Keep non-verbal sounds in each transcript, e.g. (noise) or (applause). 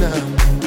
Ilana,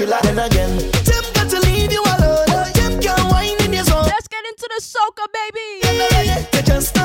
spatula. Then again, got to leave you alone. Oh, Tim can't in your zone. Let's get into the soca, baby. You just.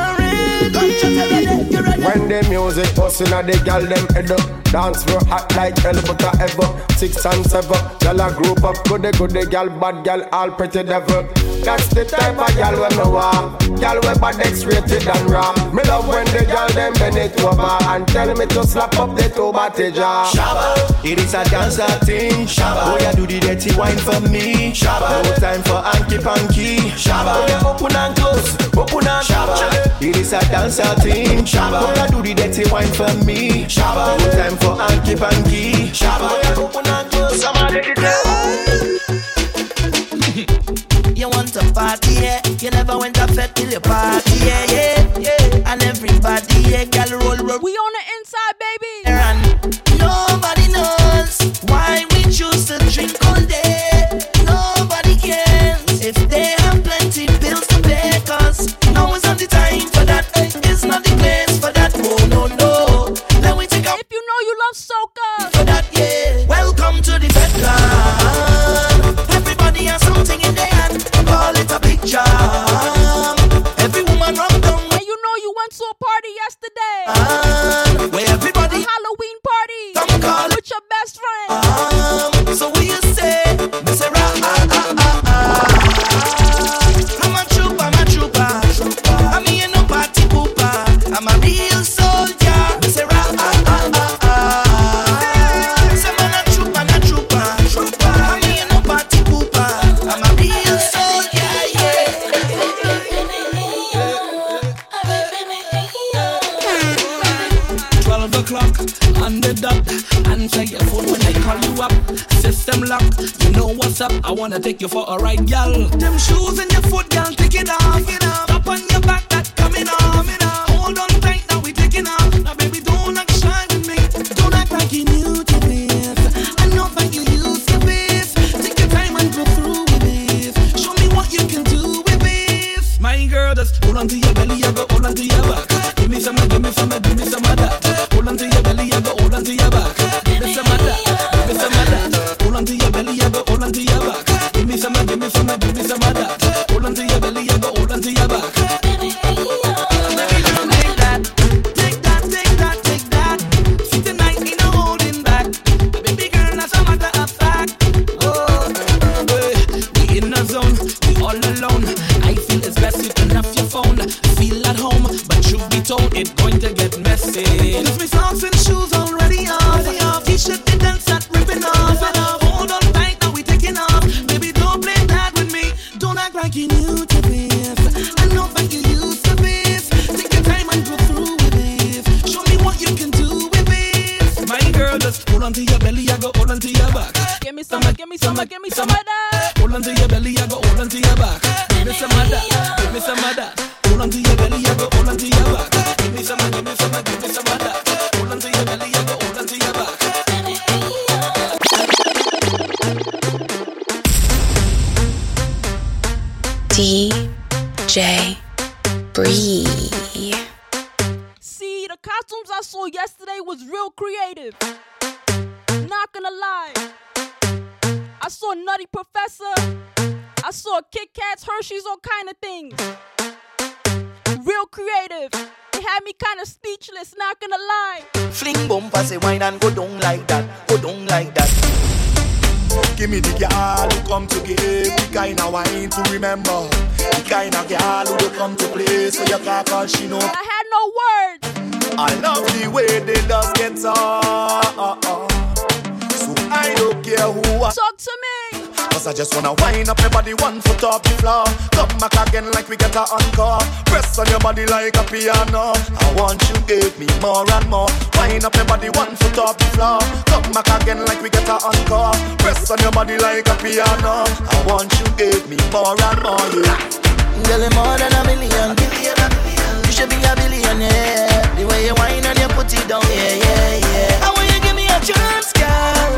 When the music bustin' and the gal them head up Dance real hot like hell but I ever Six and seven Gal a group up goody goody gal Bad gal all pretty devil that's the type of gal when me want. Gal we bad X-rated and ram. Me love when the gal them bend it over and tell me to slap up the two body jaw. Shabba, it is a dancer thing. Shabba, oh ya do the dirty wine for me. Shabba, no time for hanky panky. Shabba, oh yeah, open and close, open and Shabba, it is a dancer thing. Shabba, oh ya do the dirty wine for me. Shabba, no time for hanky panky. Shabba, oh yeah, open and close. Somebody get down. you never went to fed till your party, yeah, yeah, yeah. And everybody, yeah, girl, roll, roll. We on the inside, baby. And nobody knows why we choose to drink all day. Nobody cares if they have plenty bills to pay. Cause now is not the time for that. It's not the place for that. Oh, no, no. Let me take a- If you know you love soccer. Ah. wanna take you for a ride, gal. Them shoes and I saw Nutty Professor. I saw Kit Kats, Hershey's, all kind of things. Real creative. It had me kind of speechless, not gonna lie. Fling bumper, say wine and go down like that, go down like that. Give me the girl who come to give, the kind of wine to remember. The kind of girl who don't come to play, so you can't call she know. I had no words. I love the way they does get on. So I don't care who I Talk to me. Cause I just wanna wind up my body one foot off the floor. Come back again like we get a encore. Press on your body like a piano. I want you give me more and more. Wind up my body one foot off the floor. Come back again like we get a encore. Press on your body like a piano. I want you give me more and more. Yeah. Girl, you're more than a million. You should be a billionaire. The way you whine and you put it down, yeah, yeah, yeah. I want you give me a chance, girl,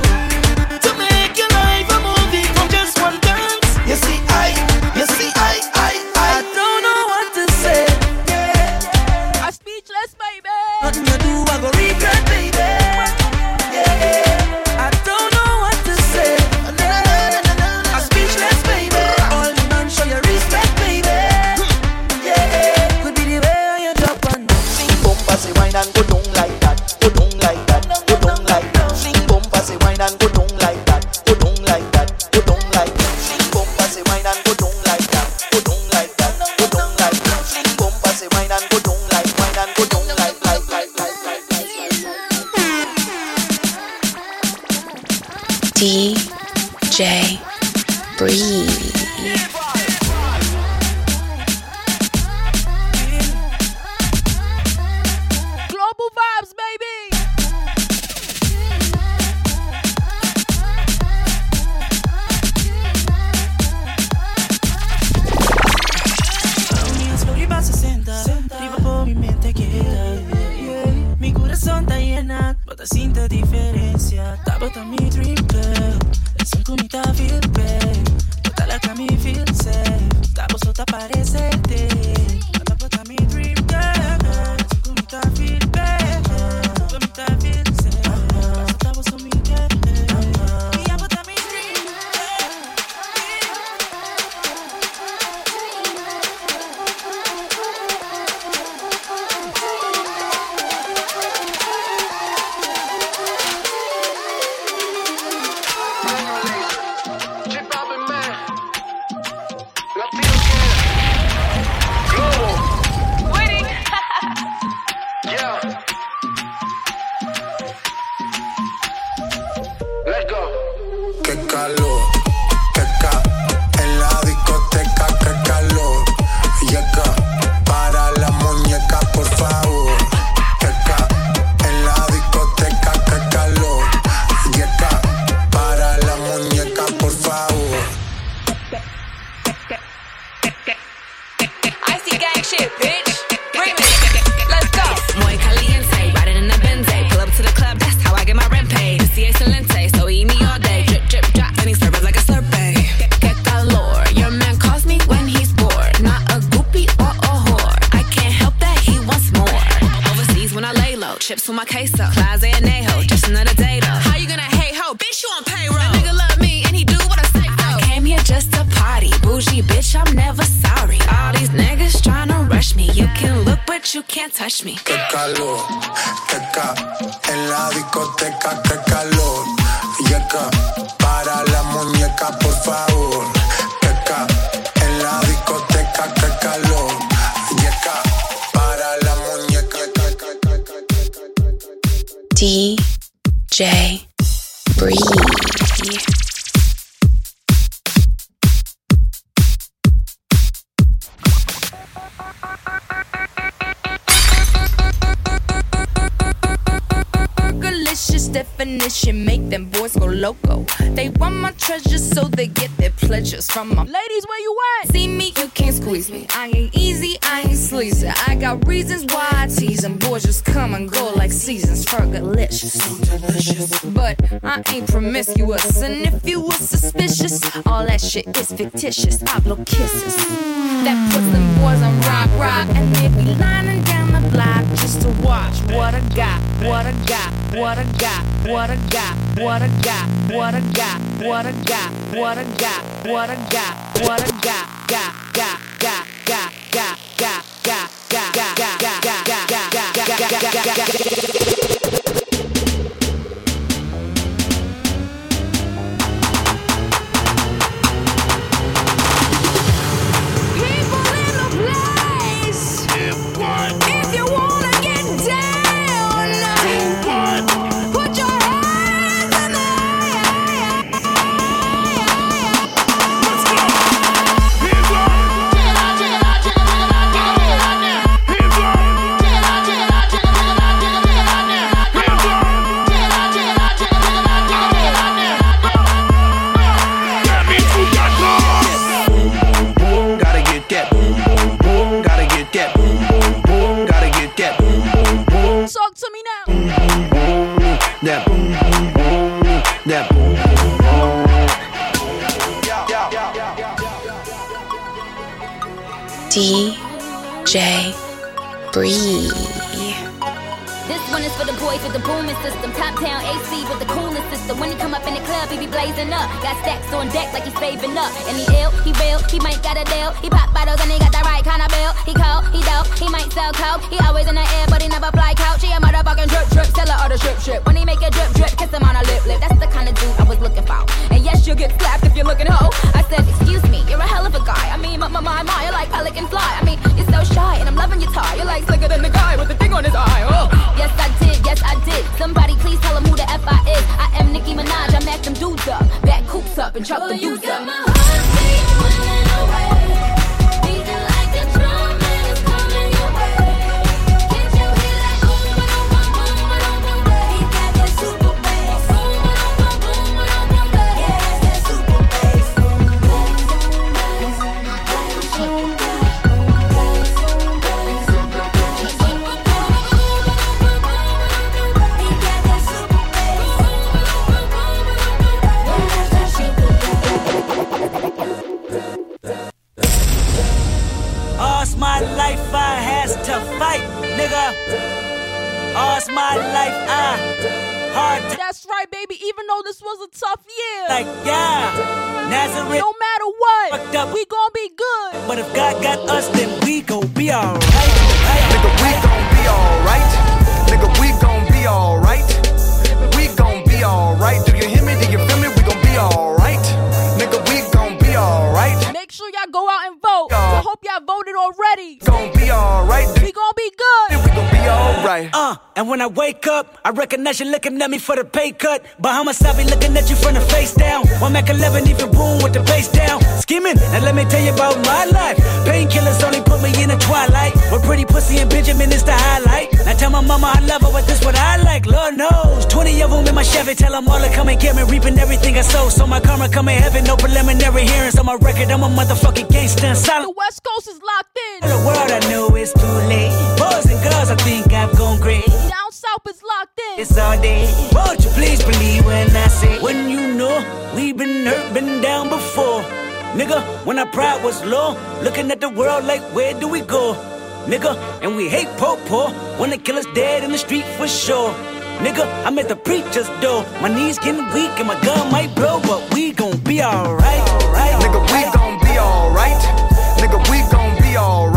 chips with my queso. Plaza and Neho, just another day though. How you gonna hate ho? Bitch, you on payroll. That nigga love me and he do what I say though. I came here just to party. Bougie bitch, I'm never sorry. All these niggas tryna rush me. You can look, but you can't touch me. Qué calor, qué ca en la discoteca, qué calor. Llega para la muñeca, por favor. DJ Bree. Delicious, definition make them boys go loco. They want my treasures so they get their pleasures from my ladies. Where you at? See me, you can't squeeze me. I ain't easy, I ain't sleazy. I got reasons why I tease them. Boys just come and go like seasons. Fergalicious, but I ain't promiscuous. And if you were suspicious, all that shit is fictitious. I blow kisses. That puts them boys on rock, rock, and they be lining down just to watch what I got, what I got, what I got, what I got, what I got, what I got, what I got, what I got, what I got, what I got, got, got, got, got, got, got, got, got, got, got, got, got, got, got, got, got, got. That boom, boom, DJ Bree. This one is for the boys with the booming system. Top down AC with the coolest system. When he come up in the club, he be blazing up. Got stacks on deck like he's saving up. And he ill, he real, he might got a deal. He pop bottles and he got the right kind of bill. He cold, he dope, he might sell coke. He always in the air, but he never fly couch. He a motherfucking drip drip, seller or the strip strip. When he make a drip drip, kiss him on a lip lip. That's the kind of dude I was looking for. And yes, you'll get slapped if you're looking hoe. I said, excuse me, you're a hell of a guy. I mean, my my my, my you're like pelican fly. I mean, you're so shy, and I'm loving your tie. You're like slicker than the guy with the thing on his eye. Oh. Yes, I did. Yes, I did. Somebody please tell him who the F I is. I am Nicki Minaj. I mack them dudes up, back coops up, and chuck the dudes up. To fight, nigga. All's my life I hard to That's right, baby. Even though this was a tough year. like, yeah. Nazareth, No matter what, Fucked up. we gon' be good. but if God got us, then we gon' be alright. Nigga, we gon' be alright. Nigga, we gon' be alright. We gon' be alright. Make sure y'all go out and vote. Yeah. I hope y'all voted already. Gon' be alright. We gon' be good. Then We gon' be alright. Uh, and when I wake up, I recognize you looking at me for the pay cut. Bahamas, I be looking at you from the face down. One Mac 11, even boom with the face down. Scheming, and let me tell you about my life. Painkillers only put me in the twilight. With pretty pussy and Benjamin is the highlight. Now tell my mama I love her, but this what I like. Lord knows. 20 of them in my Chevy, tell them all to come and get me. Reaping everything I sow. So my karma come in heaven, no preliminary hearings on my record. I'm a motherfucking gangster and The. West Coast is locked in. The world I know it's too late. Boys and girls, I think I've gone great. Down south is locked in. It's all day. Won't you please believe when I say, when you know we've been hurt, been down before. Nigga, when our pride was low, looking at the world like, where do we go? Nigga, and we hate po po, wanna kill us dead in the street for sure. Nigga, I'm at the preacher's door. My knees getting weak and my gun might blow, but we gon' be alright. Nigga, we gon' be alright. Nigga, we gon' be alright.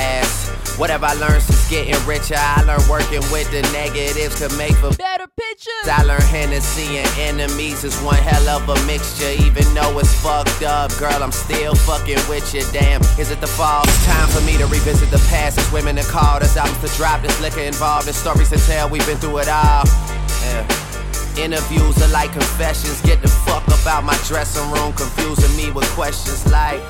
asked. Whatever I learned since getting richer, I learned working with the negatives could make for better pictures. I learned Hennessy and enemies is one hell of a mixture. Even though it's fucked up, girl, I'm still fucking with you. Damn, is it the fall? Time for me to revisit the past. It's women that called us albums to drop. There's liquor involved, there's stories to tell. We've been through it all. Yeah. Interviews are like confessions. Get the fuck up out my dressing room, confusing me with questions like.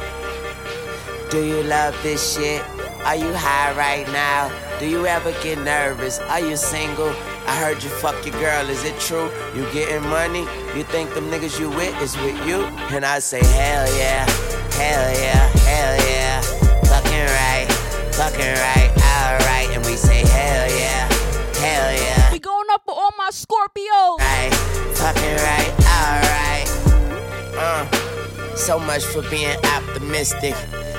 Do you love this shit? Are you high right now? Do you ever get nervous? Are you single? I heard you fuck your girl, is it true? You getting money? You think them niggas you with is with you? And I say, hell yeah, hell yeah, hell yeah. Fucking right, fucking right, alright. And we say, hell yeah, hell yeah. We going up for all my Scorpios. Right, fucking right, alright. Uh, so much for being optimistic.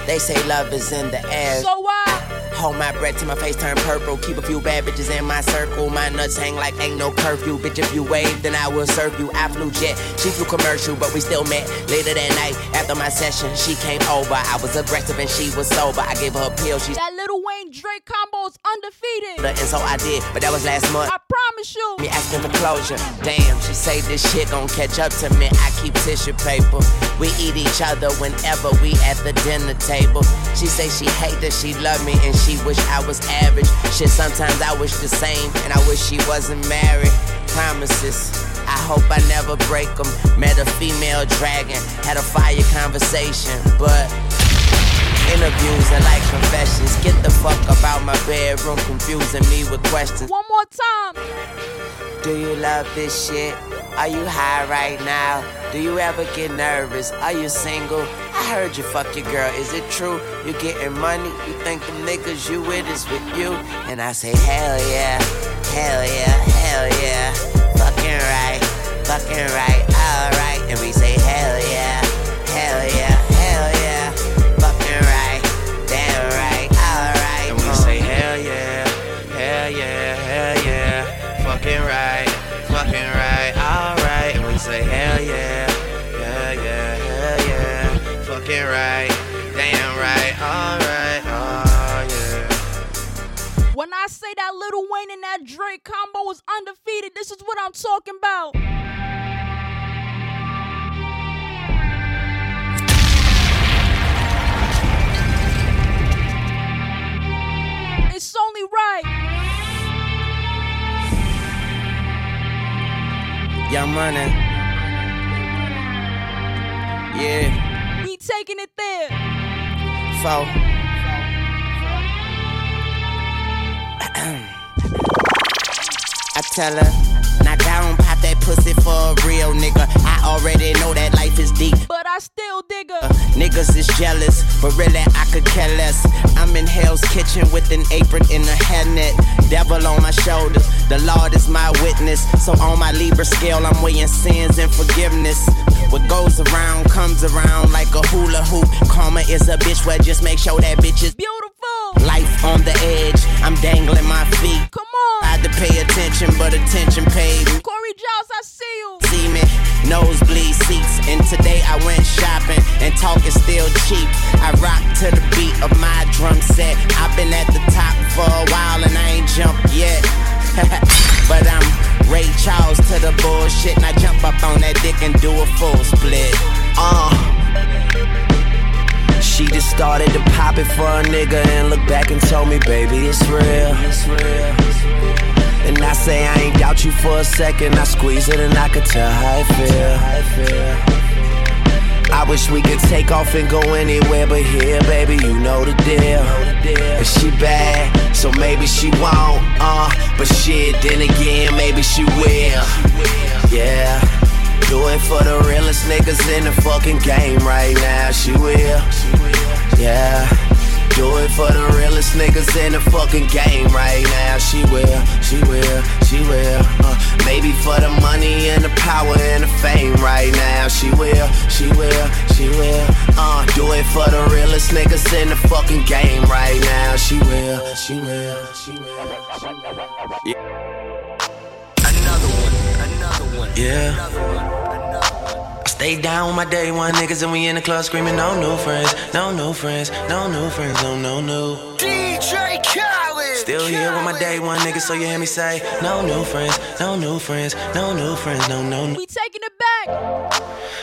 They say love is in the air. So why? Hold my breath till my face turn purple. Keep a few bad bitches in my circle. My nuts hang like ain't no curfew. Bitch, if you wave, then I will serve you. I flew jet, she flew commercial, but we still met. Later that night, after my session, she came over. I was aggressive and she was sober. I gave her a pill. She that little Wayne Drake combo's undefeated. And so I did, but that was last month. I promise you. Me asking for closure. Damn, she say this shit gon' catch up to me. I keep tissue paper. We eat each other whenever we at the dinner table. She say she hate that she love me and she wish I was average. Shit, sometimes I wish the same and I wish she wasn't married. Promises. I hope I never break them. Met a female dragon, had a fire conversation, but interviews are like confessions. Get the fuck about my bedroom, confusing me with questions. One more time. Do you love this shit? Are you high right now? Do you ever get nervous? Are you single? I heard you fuck your girl. Is it true? You getting money? You think the niggas you with is with you? And I say, hell yeah, hell yeah, hell yeah. Fucking right, fucking right, alright. And we say, hell yeah, right, damn right, alright, oh yeah. When I say that Little Wayne and that Drake combo is undefeated, this is what I'm talking about. It's only right. Young money. Yeah. Taking it there. Four. (clears throat) I tell her, knock down, pop that pussy for a real nigga. I already know that life is deep. But I still dig her. Uh, niggas is jealous, but really I could care less. I'm in Hell's Kitchen with an apron and a hairnet. Devil on my shoulders, the Lord is my witness. So on my Libra scale, I'm weighing sins and forgiveness. What goes around comes around like a hula hoop. Karma is a bitch, well just make sure that bitch is beautiful. On the edge, I'm dangling my feet. Come on. I had to pay attention, but attention paid me. Corey Giles, I see you. See me, nosebleed seats. And today I went shopping, and talk is still cheap. I rock to the beat of my drum set. I've been at the top for a while, and I ain't jumped yet. (laughs) but I'm Ray Charles to the bullshit, and I jump up on that dick and do a full split. Uh. She just started to pop it for a nigga and look back and told me, baby, it's real. It's real. And I say I ain't doubt you for a second. I squeeze it and I could tell how I feel. I wish we could take off and go anywhere but here, baby, you know the deal. And she bad, so maybe she won't, uh. But shit, then again, maybe she will. Yeah. Do it for the realest niggas in the fucking game right now. She will. Yeah. Do it for the realest niggas in the fucking game right now. She will, she will, she will. Uh, maybe for the money and the power and the fame right now. She will, she will, she will. Uh, do it for the realest niggas in the fucking game right now. She will, she will, she will. She will. Yeah. Another one, another one. Yeah. I stay down with my day one niggas and we in the club screaming no new friends, no new friends, no new friends, no no new. DJ Khaled. Still here with my day one niggas, so you hear me say no new friends, no new friends, no new friends, no no. We taking it back.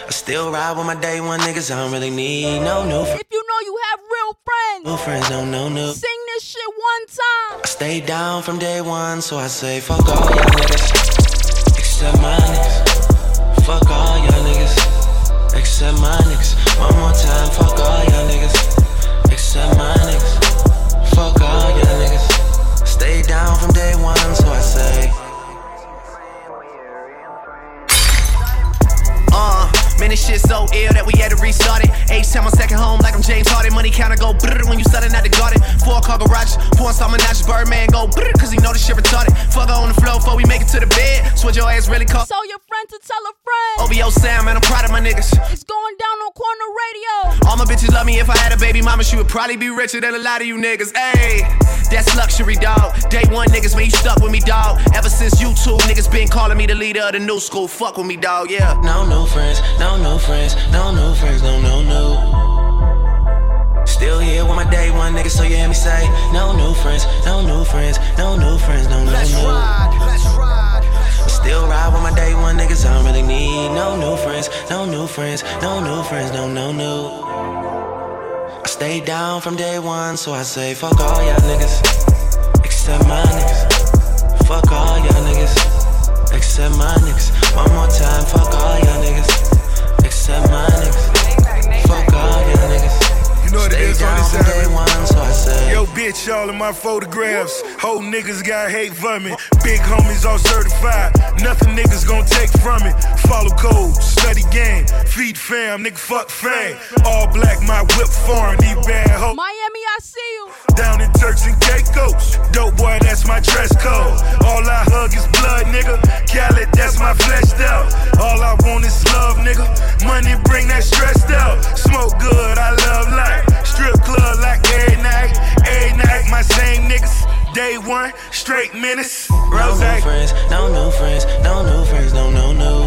I still ride with my day one niggas, I don't really need no new friends. If you know you have real friends, New friends, no no no. sing this shit one time. I stay down from day one, so I say fuck all y'all niggas. Except my niggas. Fuck all y'all niggas. Except my niggas. One more time, fuck all y'all niggas. Except my niggas. Fuck all y'all niggas. Stay down from day one, so I say. Man, this shit so ill that we had to restart it. H time on second home, like I'm James Harden. Money counter go brrr when you starting at the garden. Four car garages, pouring some menages. Birdman go brrr, cause he know this shit retarded. Fuck on the floor before we make it to the bed. Switch your ass really cost. Tell your friend to tell a friend. OBO Sam, man, I'm proud of my niggas. It's going down on corner radio. All my bitches love me. If I had a baby mama, she would probably be richer than a lot of you niggas. Ayy, that's luxury, dog. Day one niggas, man, you stuck with me, dog. Ever since you two niggas been calling me the leader of the new school. Fuck with me, dog, yeah. No new friends, no new friends, no new friends, no no no. Still here with my day one niggas, so you hear me say no new friends, no new friends, no new friends, no no Let's no. ride, let's ride. Still ride with my day one niggas, I don't really need no new friends, no new friends, no new friends, no no no. I stay down from day one, so I say fuck all y'all niggas, except my niggas. Fuck all y'all niggas, except my niggas. One more time, fuck all y'all niggas, except my niggas. You know what it Stay is on this day album? one, so I say. Yo, bitch, all in my photographs. Whole niggas got hate for me. Big homies all certified. Nothing niggas gon' take from it. Follow code, study game, feed fam, nigga fuck fame. All black, my whip foreign, these bad hoes. Miami, I see you. Down in Turks and Caicos. Dope boy, that's my dress code. All I hug is blood, nigga. Khaled, that's my fleshed out. All I want is love, nigga. Money bring that stressed out. Smoke good, I love life. Strip club like every night. Every night, my same niggas. Day one, straight menace. No new friends, no new friends, no new friends, no no no.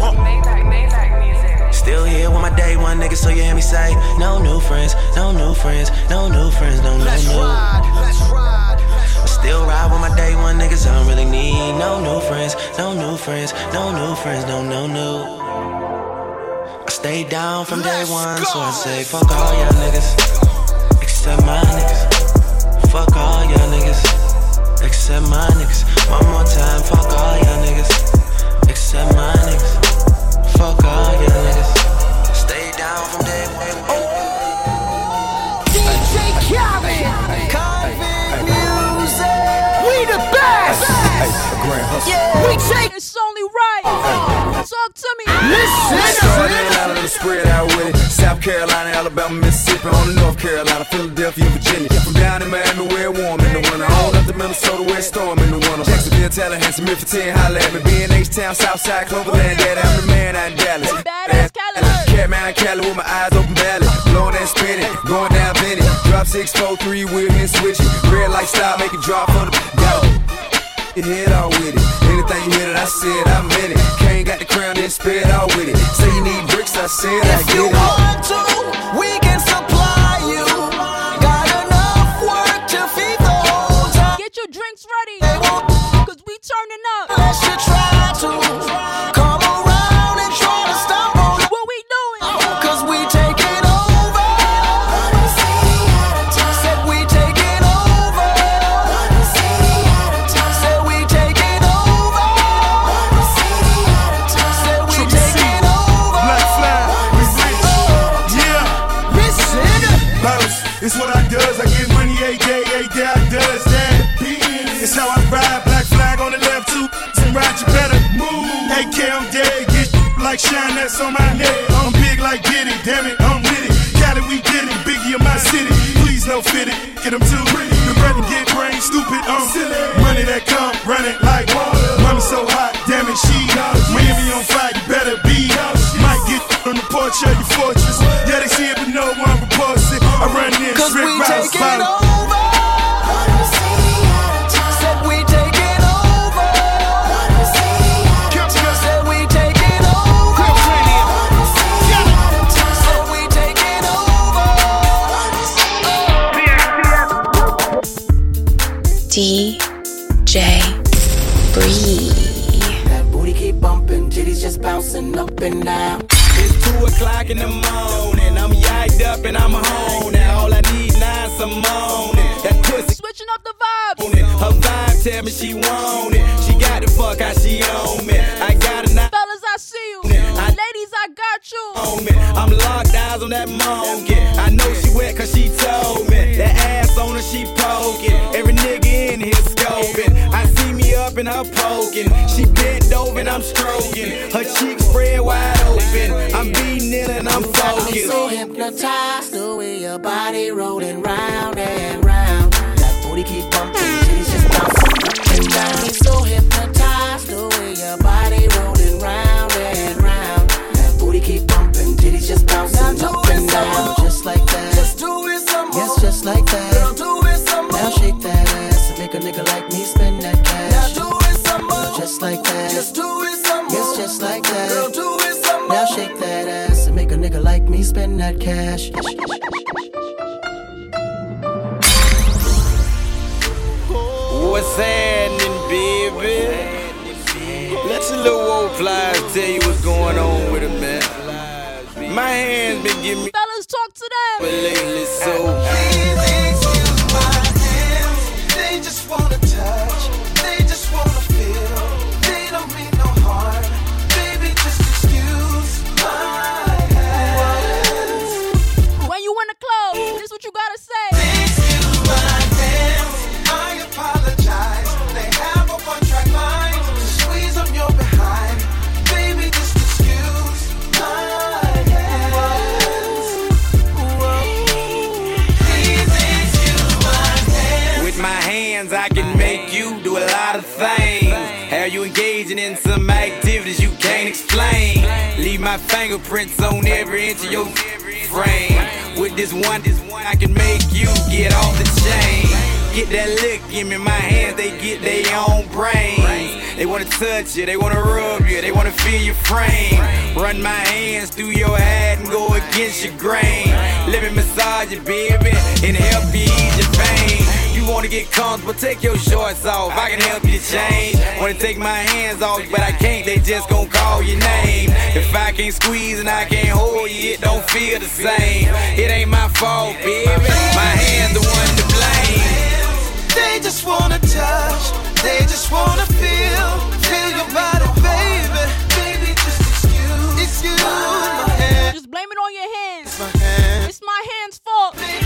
Still here with my day one niggas, so you hear me say no new friends, no new friends, no new friends, no no Let's no. ride, let's ride. I still ride with my day one niggas, I don't really need no new friends, no new friends, no new friends, no no no. I stay down from day one, so I say fuck all y'all niggas, except my niggas. Fuck all y'all niggas, except my niggas. One more time, fuck all y'all niggas, except my niggas. Fuck all y'all niggas. Stay down from day one. DJ Khaled. Convict music. We the best. Yeah. We take It's only right. Talk to me. Listen. Carolina, spread out with it. South Carolina, Alabama, Mississippi, on to North Carolina, Philadelphia, Virginia. From down in Miami, where it's warm in the winter. On up to Minnesota, where it's storm in the winter. Jacksonville, Tallahassee, Memphis, 10, holla at me. B&H Town, Southside, Cloverland, Daddy, I'm the man out in Dallas. Badass Cali. Catman, Cali with my eyes open valley. Blowing and spinning, going down Vinny. Drop 643, wheel and switch it. Red light style, make it drop for the. Got it. Your head all with it. Anything you hear that I said, I meant it. Kane got the crown, then spit out with it. Say you need bricks, I said I If get you it. want to, we can supply that's on my neck. I'm big like Diddy. Damn it, I'm with it. Cali, we did it. Biggie in my city. Please slow fitted, get them too pretty. The bread get brain stupid, um, money that come running like water. Mama so hot, damn it, she got Miami on fire, you better be. Up. Might get on the porch of your fortress. Yeah, they see it, but no one reports it. I run in, strip we and down. It's two o'clock in the morning. I'm yacked up and I'm home. Now all I need now is some morning. That pussy switching up the vibes. Her vibe tell me she want it. She got the fuck how she on me. I got a night Fellas, I see you. I, Ladies, I got you. on me. I'm locked eyes on that monkey. I know she wet cause she told me. That ass her poking. She bent over and I'm stroking. Her cheeks spread wide open. I'm beating it and I'm focused. so hypnotized the way your body rolling round and round. That booty keep bumping, titties just bouncing up and down. Me so hypnotized the way your body rolling round and round. That booty keep bumping, titties just bouncing up and down. Just like that. That cash. What's happening, baby? Let your little old flies tell you what's going on with it, man. My hands been giving me Fellas, talk to them. lately, so. Explain? Leave my fingerprints on every inch of your frame. With this one, this one, I can make you get off the chain. Get that look in me, my hands, they get their own brains. They wanna touch you, they wanna rub you, they wanna feel your frame. Run my hands through your head and go against your grain. Let me massage you, baby, and help you ease your pain. You wanna get comfortable, take your shorts off. I can help you change. Wanna take my hands off, but I can't. They just gon' call your name. If I can't squeeze and I can't hold you, it don't feel the same. It ain't my fault, baby. My hands the one to blame. They just wanna touch, they just wanna feel, feel your body, baby. Baby, just excuse, excuse my hand. Just blame it on your hands. My hand. It's my hands' fault. Please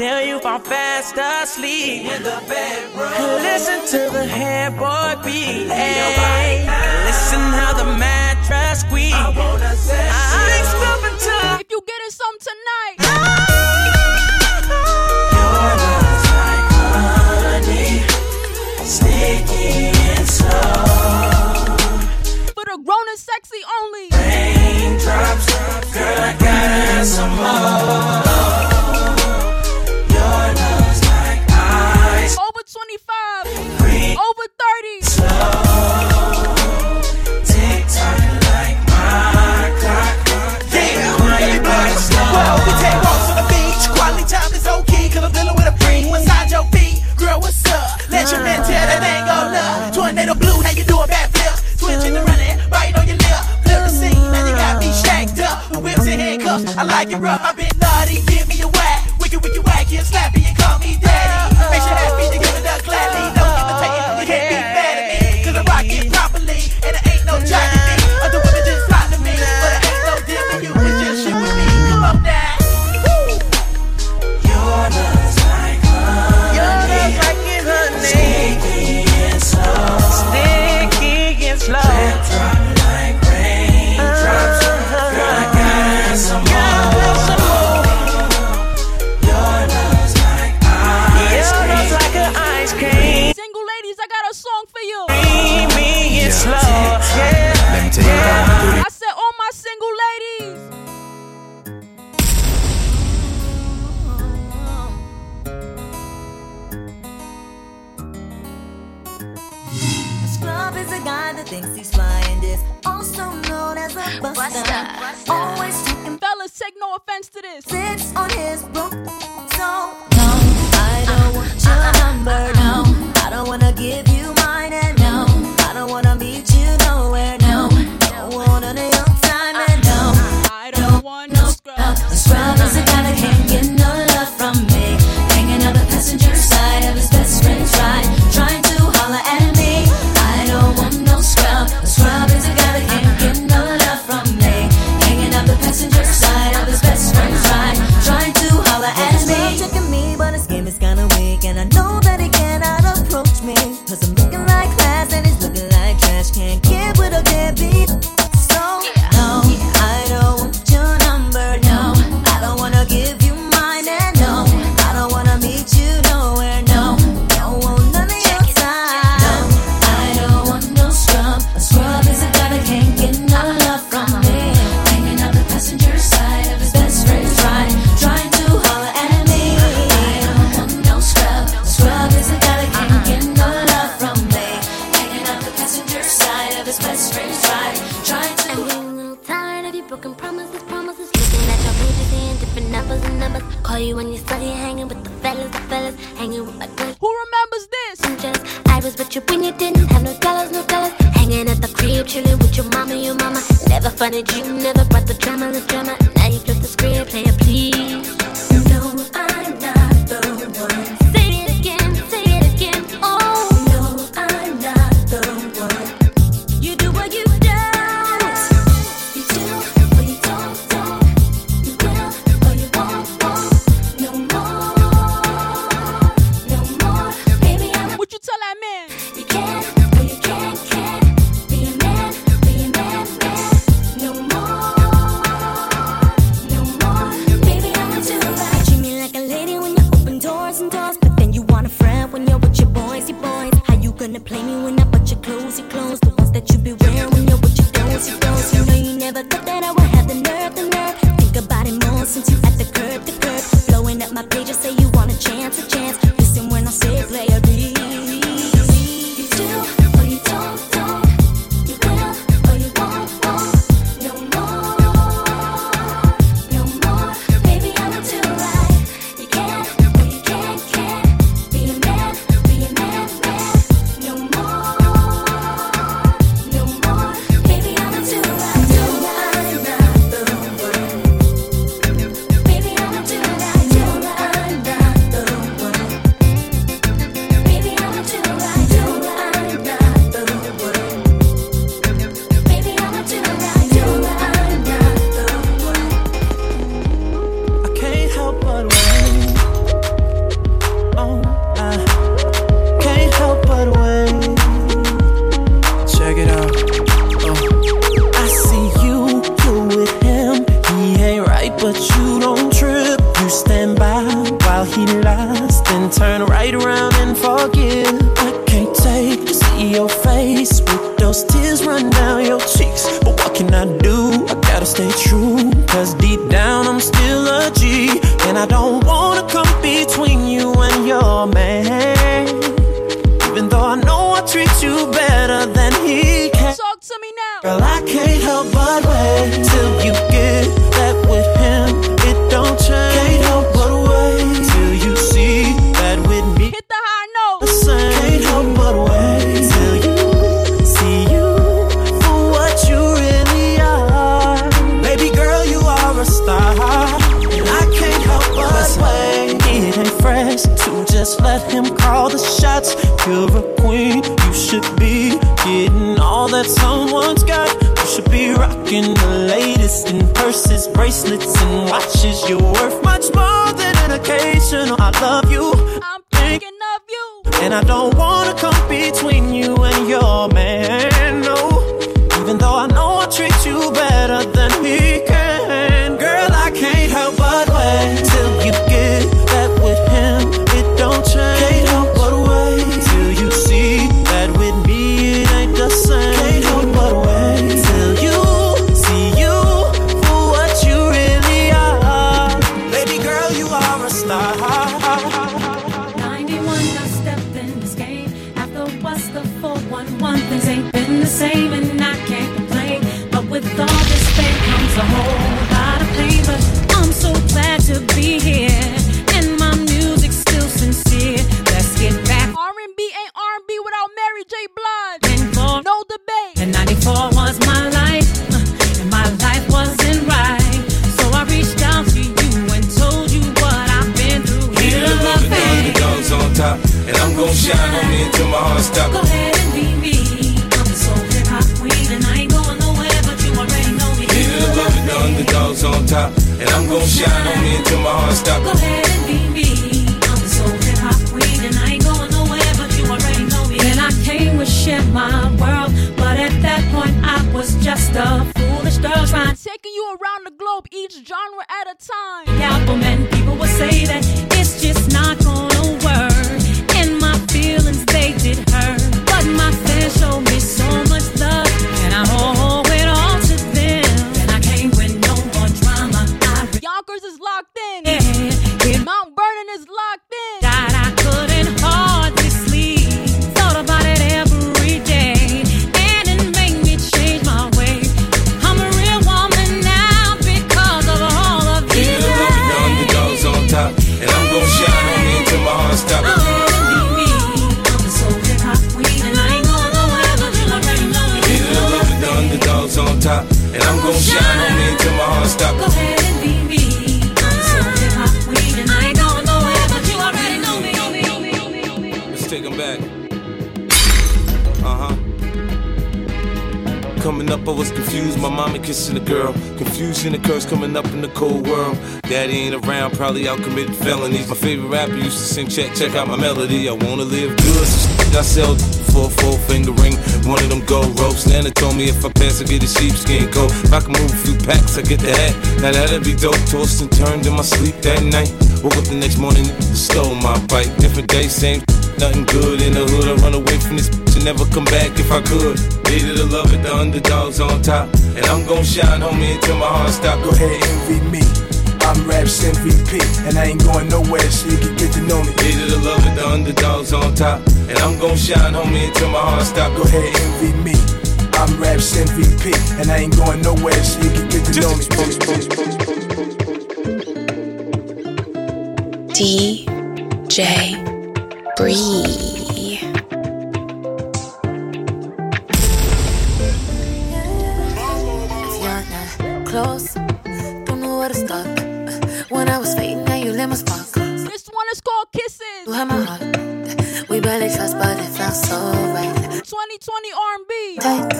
tell you I'm fast asleep. In the bedroom. Listen to the hair boy beat. Hey, listen how the mattress squeaks. I wanna say I'm stopping to. If you getting some tonight. You're just like and slow. For the grown and sexy only. Raindrops, girl, I gotta have some more. I like it rough. I've been naughty, Check, check out my melody. I wanna live good. I sell for a four finger ring. One of them gold ropes. Nana told me if I pass, I get a sheepskin coat. If I can move a few packs, I get the hat. Now that'd be dope. Tossed and turned in my sleep that night. Woke up the next morning, stole my bike. Different day, same. Nothing good in the hood. I run away from this to never come back if I could. Needed the love of the underdogs on top. And I'm gonna shine, homie, until my heart stop. Go ahead, envy me. I'm Raps MVP, and I ain't going nowhere so you can get to know me. Either the love of the underdogs on top, and I'm gonna shine, homie, until my heart stops. Go ahead, envy me. I'm Raps MVP, and I ain't going nowhere so you can get to know me. DJ Breeze. but it felt so right. 2020 R&B. Tight.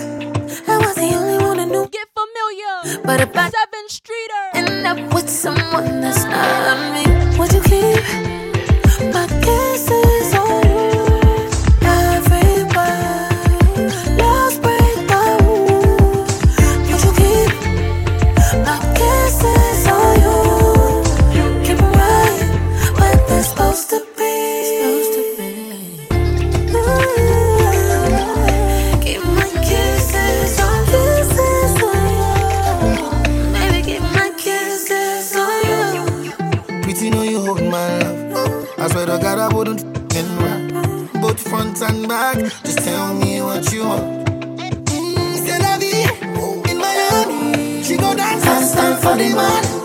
I was the only one who knew. Get familiar. But about seven streeter. And that was. The man.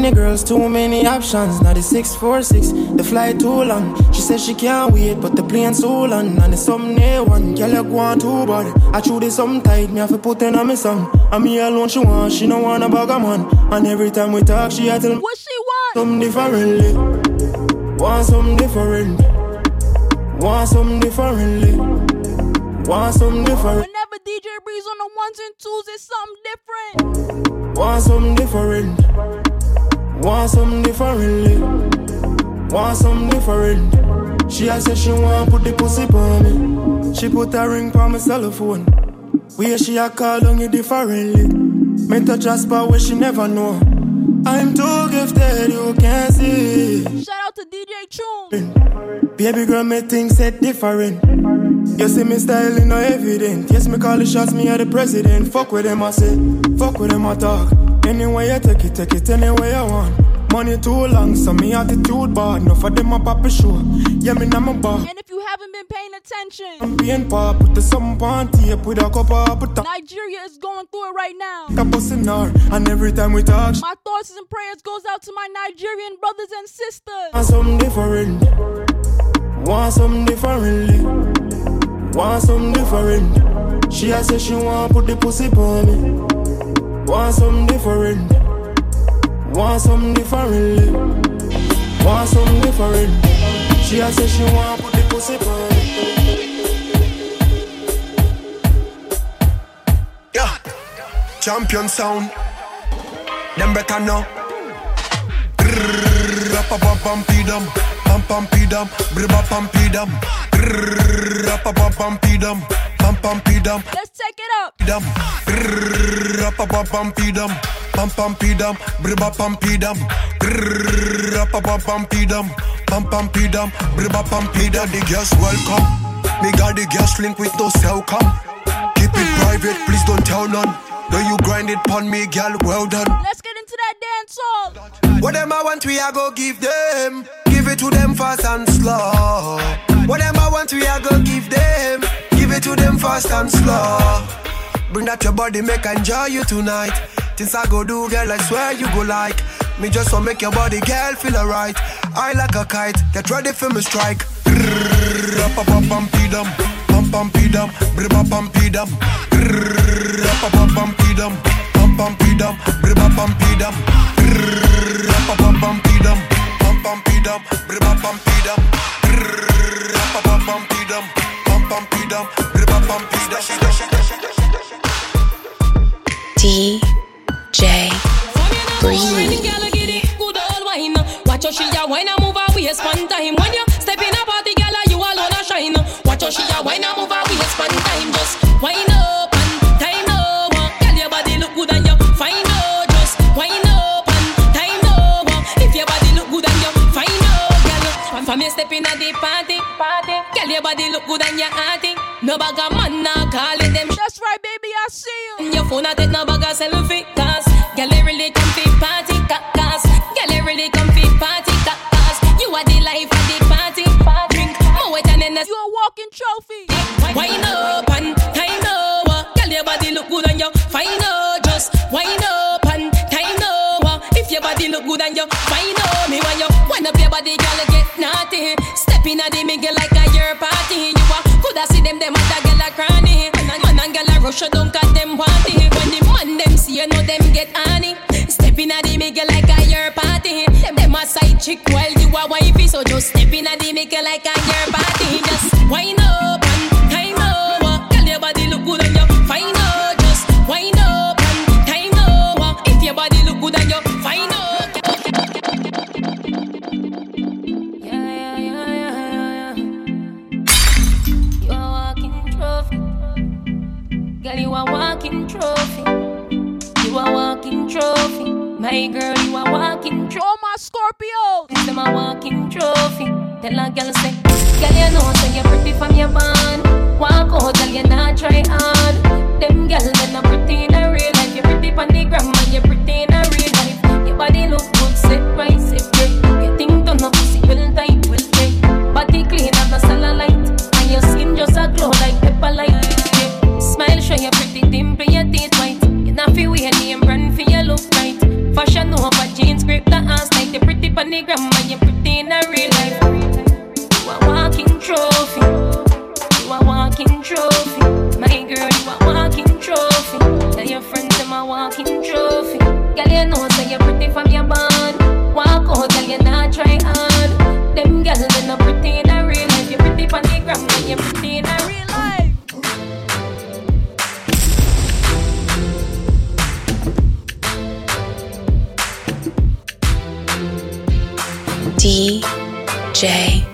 Many girls, too many options. Now the 646, the flight too long. She says she can't wait, but the plane so long. And it's some near one, girl you go on too bad. I chew this some tight, me have to put in on me song. And me alone she want, she no want a bag of man. And every time we talk, she tell me what she want. Some differently, want some different. Want some differently, want something different. Whenever DJ Breeze on the ones and twos, it's something different. Want something different. Want something differently. Want some different. She a say she want put the pussy on me. She put a ring on my cell phone. Where she a call on you differently. Me touch a spot where she never know. I'm too gifted, you can't see. Shout out to DJ Tune. Baby girl, me things set different. You see me styling no evident. Yes, me call the shots, me are the president. Fuck with them, I say. Fuck with them, I talk. Anyway you take it, take it anywhere you want. Money too long, so me attitude bad. Enough of them a pop a show. Yeah, me nah my bar. And if you haven't been paying attention, I'm being pop, put the some on tape with a cup of put Nigeria is going through it right now. her. And every time we talk, My thoughts and prayers goes out to my Nigerian brothers and sisters. Want some different. Want some differently. Want some different. She a say she want put the pussy on me. Want some different. Want some differently. Want some different. She a say she want put the pussy on. Yeah. Champion sound. Them better know. Rapa pam pam pidam. Pam pam pidam. Briba pam pidam. Rapa pam pam pidam. Pam pam pidam. Let's take it up. Pidam. Rapa pam pam pidam. Pam pam pidam. Briba pam pidam. Rapa pam pam pidam. Pam pam pidam. Briba pam pidam. The girls welcome. Me got the girls link with no cell come. Keep it private, please don't tell none. Though you grind it pon me, girl, well done. Let's get into that dance hall. What them I want, we are go give them. Give it to them fast and slow. What them I want, we are go give them. Give it to them fast and slow. Bring that your body, make I enjoy you tonight. Things I go do, girl, I swear you go like. Me just want make your body, girl, feel alright. I like a kite, get ready for me strike. Rap-a-pam-pam-pidam, pam-pam-pidam, bribba-pam-pidam. Rap-a-pam-pam-pidam, pam-pam-pidam, bribba-pam-pidam. Rap-a-pam-pam-pidam, pam-pam-pidam, bribba-pam-pidam. Rap-a-pam-pam-pidam, pam-pam-pidam, bribba-pam-pidam. DJ Breeze. Good old wine. Watch how she a wine and move her waist one time. When you step in a party, girl, you alone a shine. Watch how she a wine and move her waist one time. Just wine up and time over. Girl, your body look good and you fine. Oh, just wine up and time over. If your body look good and you fine oh, girl. From you step in a the party, party. Girl, your body look good and you hearty. No bag of man now calling them. That's right, baby, I see you. Your phone I take no bag of selfie, cause girl, it really come fi party, ca- cause girl, it really come fi party, cause you are the life of the party. Drink more wet than You a walking trophy. Wine up and time over. Girl, your body look good and you fine oh. Just wine up and time over. If your body look good and you fine you down 'cause them want it. When the man them see you know them get honey. Step in a the mingle like a your party. Them them a side chick while you a wifey. So just step in a the mingle like a your party. My girl, you a walking trophy. All my Scorpios. Them a walking trophy. Tell a girl say, girl you know say you're pretty from your band. Walk out, girl you not try hard. Them girl pretty pon the gram and you pretty in a real life. You a walking trophy. You a walking trophy. My girl, you a walking trophy. Tell your friends them a walking trophy. Girl, you know DJ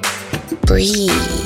Breeze.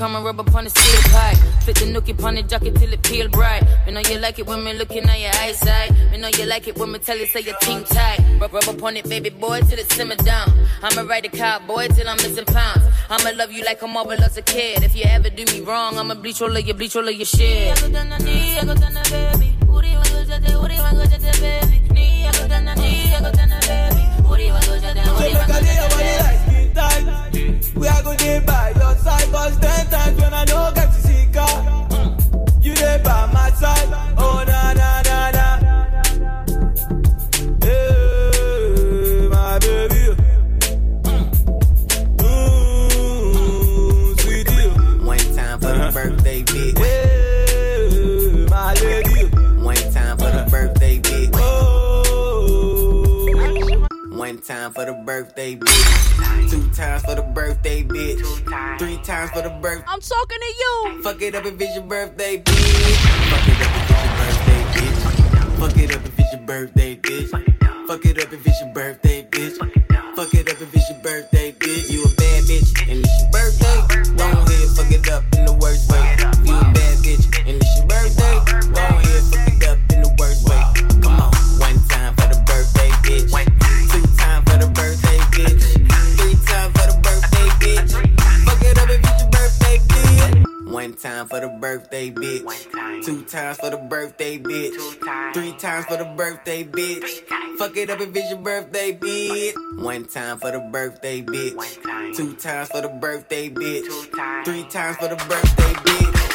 Come rub up on the steel pipe. Fit the nookie upon the jacket till it peel bright. Me know you like it when me looking at your eyesight. Me know you like it when me tell you say your team tight. Rub, rub up on it, baby boy, till it simmer down. I'ma ride the cowboy till I'm missing pounds. I'ma love you like a marble as a kid. If you ever do me wrong, I'ma bleach all of your bleach all of your shit. So up it's birthday bitch. Fuck it up if it's your birthday bitch. One time for the birthday bitch. Two times for the birthday bitch. Three times for the birthday bitch.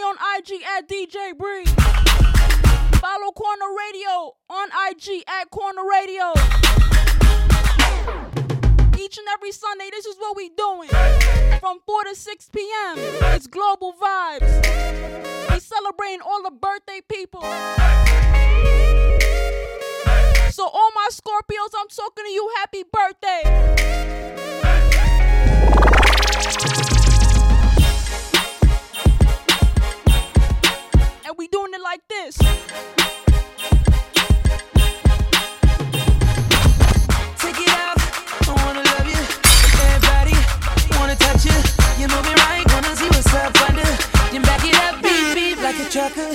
Me on IG at DJ Bree. Follow Corner Radio on IG at Corner Radio. Each and every Sunday, this is what we doing. From 4 to 6 p.m. It's Global Vibes. We celebrating all the birthday people. So all my Scorpios, I'm talking to you. Happy birthday. And we doing it like this. Take it out. I wanna love you. Everybody wanna touch you. You move it right. Wanna see what's up under. Then back it up, beat beat like a trucker.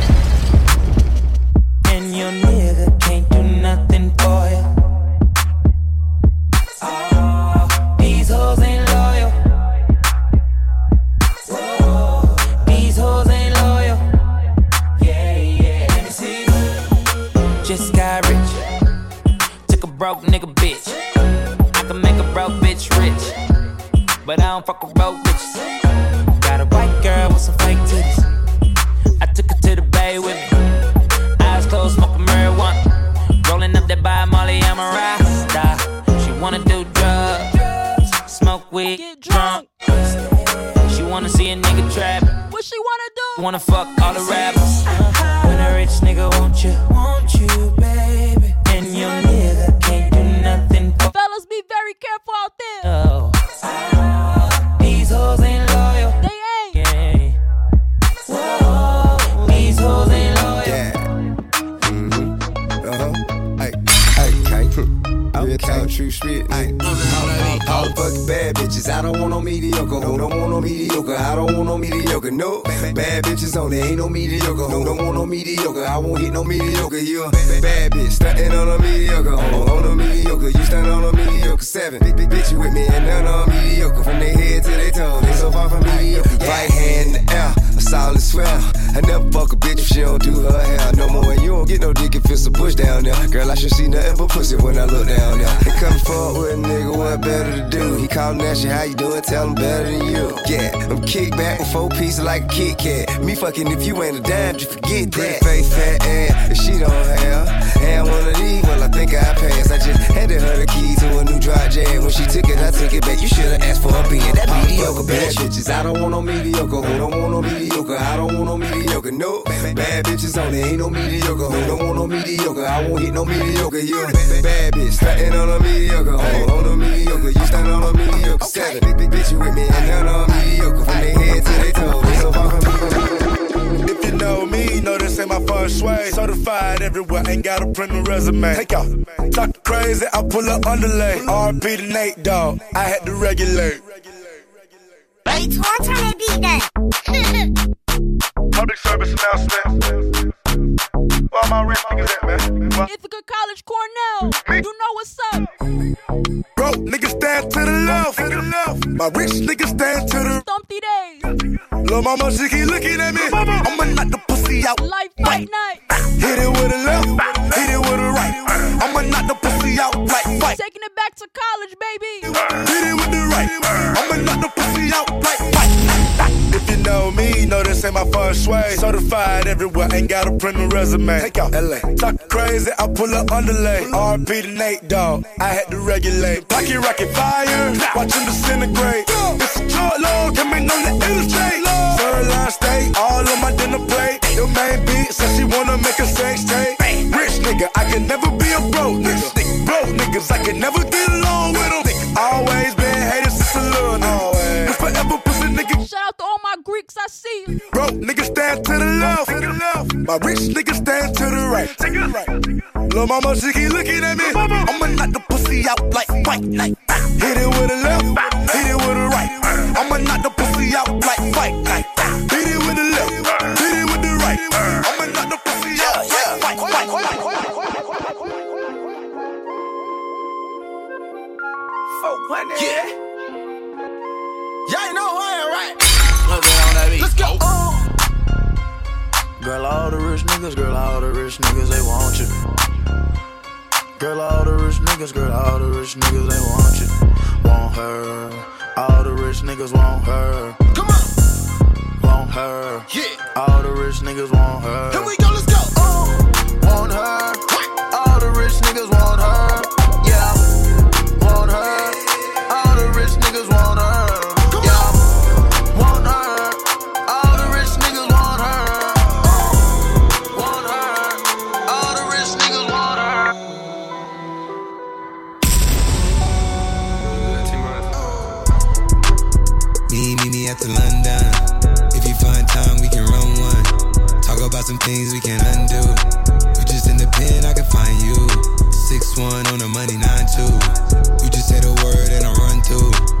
broke nigga bitch. I can make a broke bitch rich, but I don't fuck with broke bitches. Got a white girl with some fake titties. I took her to the bay with me. Eyes closed, smoking marijuana. Rolling up that by Molly, I'm a rasta. She wanna do drugs, smoke weed, get drunk. She wanna see a nigga trap. What she wanna do? Wanna fuck all the rappers. Uh-huh. When a rich nigga want you, want you, baby. And your be very careful out there. Oh. These hoes ain't loyal. They ain't. Yeah. Whoa. These hoes ain't loyal. Yeah. Mm-hmm. Uh-huh. Hey, hey, okay. True spit. Ay, all the fucking bad bitches. I don't want no mediocre. Ho, don't want no mediocre. I don't want no mediocre. No, bad bitches only. Ain't no mediocre. Ho, don't want no mediocre. I won't hit no mediocre. You a bad bitch, stunting on a mediocre. Ho, on a mediocre. You stunt on a mediocre. Seven, big, big bitch with me and none on mediocre. From their head to their toe, they so far from mediocre. Right hand in the air, a solid swell. I never fuck a bitch if she don't do her hair no more. And you don't get no dick if it's a push down there. Girl, I should see nothing but pussy when I look down there. Come forward with a nigga, what better to do? He callin' at you, how you doing? Tell him better than you. Yeah, I'm kick back with four pieces like a Kit Kat. Me fucking if you ain't a dime, just forget that. Face fat ass, if she don't have. And one of these, well, I think I passed. I just handed her the key to a new dry jam. When she took it, I took it back. You should've asked for a being that mediocre bad bitches. I don't want no mediocre. Who don't want no mediocre? I don't want no mediocre. No, bad bitches only. Ain't no mediocre. Who don't want no mediocre? I won't hit no mediocre. You bad bitch, stunting on a mediocre. Oh, on a mediocre. You stunt on a mediocre. Seven, big, big bitch, you with me and none on mediocre. From their head to their toe. They so far from mediocre. If you know me, know this ain't my first way. Certified everywhere, ain't got a print a resume. Take off. Talk crazy, I pull up underlay. RP to Nate Dogg. I had to regulate. Wait, one time I beat that. (laughs) Public service announcement. Where my rich niggas at, man? Ithaca College, Cornell. You know what's up. Broke niggas stand to the left. To the left. My rich niggas stand to the Stumpy days. Lil' mama, she keep looking at me. I'ma knock the pussy out. Life fight night. Hit it with a left, hit it with a right. I'ma knock the pussy out like fight. Taking it back to college, baby. Hit it with the right. I'ma knock the pussy out like fight. Know me, know this ain't my first way. Certified everywhere, ain't got a print a resume. Take out LA. Talk crazy, I pull up underlay. RP to Nate Dogg. I had to regulate. Pocket rocket fire, watch him disintegrate. It's a short load, coming on the illustrate. Third line steak, all on my dinner plate. Your main beat says she wanna make a sex tape. Rich nigga, I can never be a broke nigga. Broke niggas, I can never get along with them. Always I see. Broke niggas stand to the left. My rich niggas stand to the right. Lil' mama, she keep looking at me. I'ma knock the pussy out like fight. Like, hit it with a left, hit it with a right. I'ma knock the pussy out like fight. Like, hit it with the left, hit it with the right. I'ma knock the pussy out yeah. like fight, fight, fight. Yeah. Y'all know who I am, right? Let's go. Girl, all the rich niggas, girl, all the rich niggas, they want you. Girl, all the rich niggas, girl, all the rich niggas, they want you. Want her. All the rich niggas want her. Come on. Want her. Yeah. All the rich niggas want her. Here we go. Let's go. Want her. Some things we can undo. You just in the pen, I can find you. Six one on the money, nine two. You just say the word and I run two.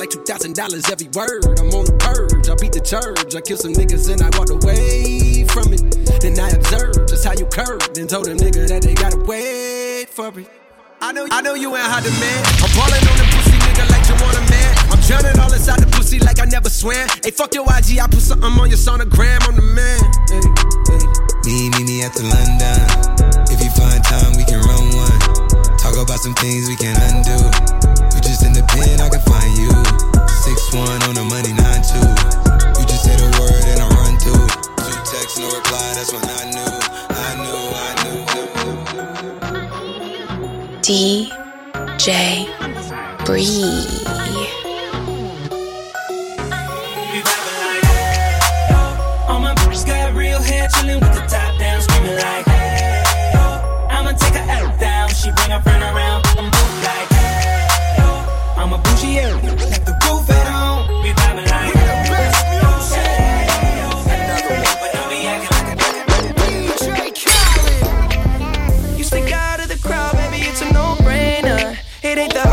like $2,000 every word. I'm on the purge, I beat the church. I kill some niggas and I walked away from it. Then I observed just how you curved and told a nigga that they gotta wait for it. I know, I know you ain't hot demand. I'm balling on the pussy nigga like you want a man. I'm drowning all inside the pussy like I never swam. Hey, fuck your IG, I put something on your sonogram. I'm the man. Me, me, me at the London. If you find time, we can run one. Talk about some things we can undo. You just in the pen, I can find you. Six one on the money, nine two. You just say the word and I run two. Two texts, no reply. That's when I knew, I knew, I knew. D J. Bree. All my bitches got real hair, chillin' with the top down, screaming like, hey, yo. I'ma take her out down. She bring her friend around, I'm I'm a bougie area, the roof at home. We vibing like, hey, yo. But don't be acting like a DJ. You stick out of the crowd, baby, it's a no-brainer. It ain't the.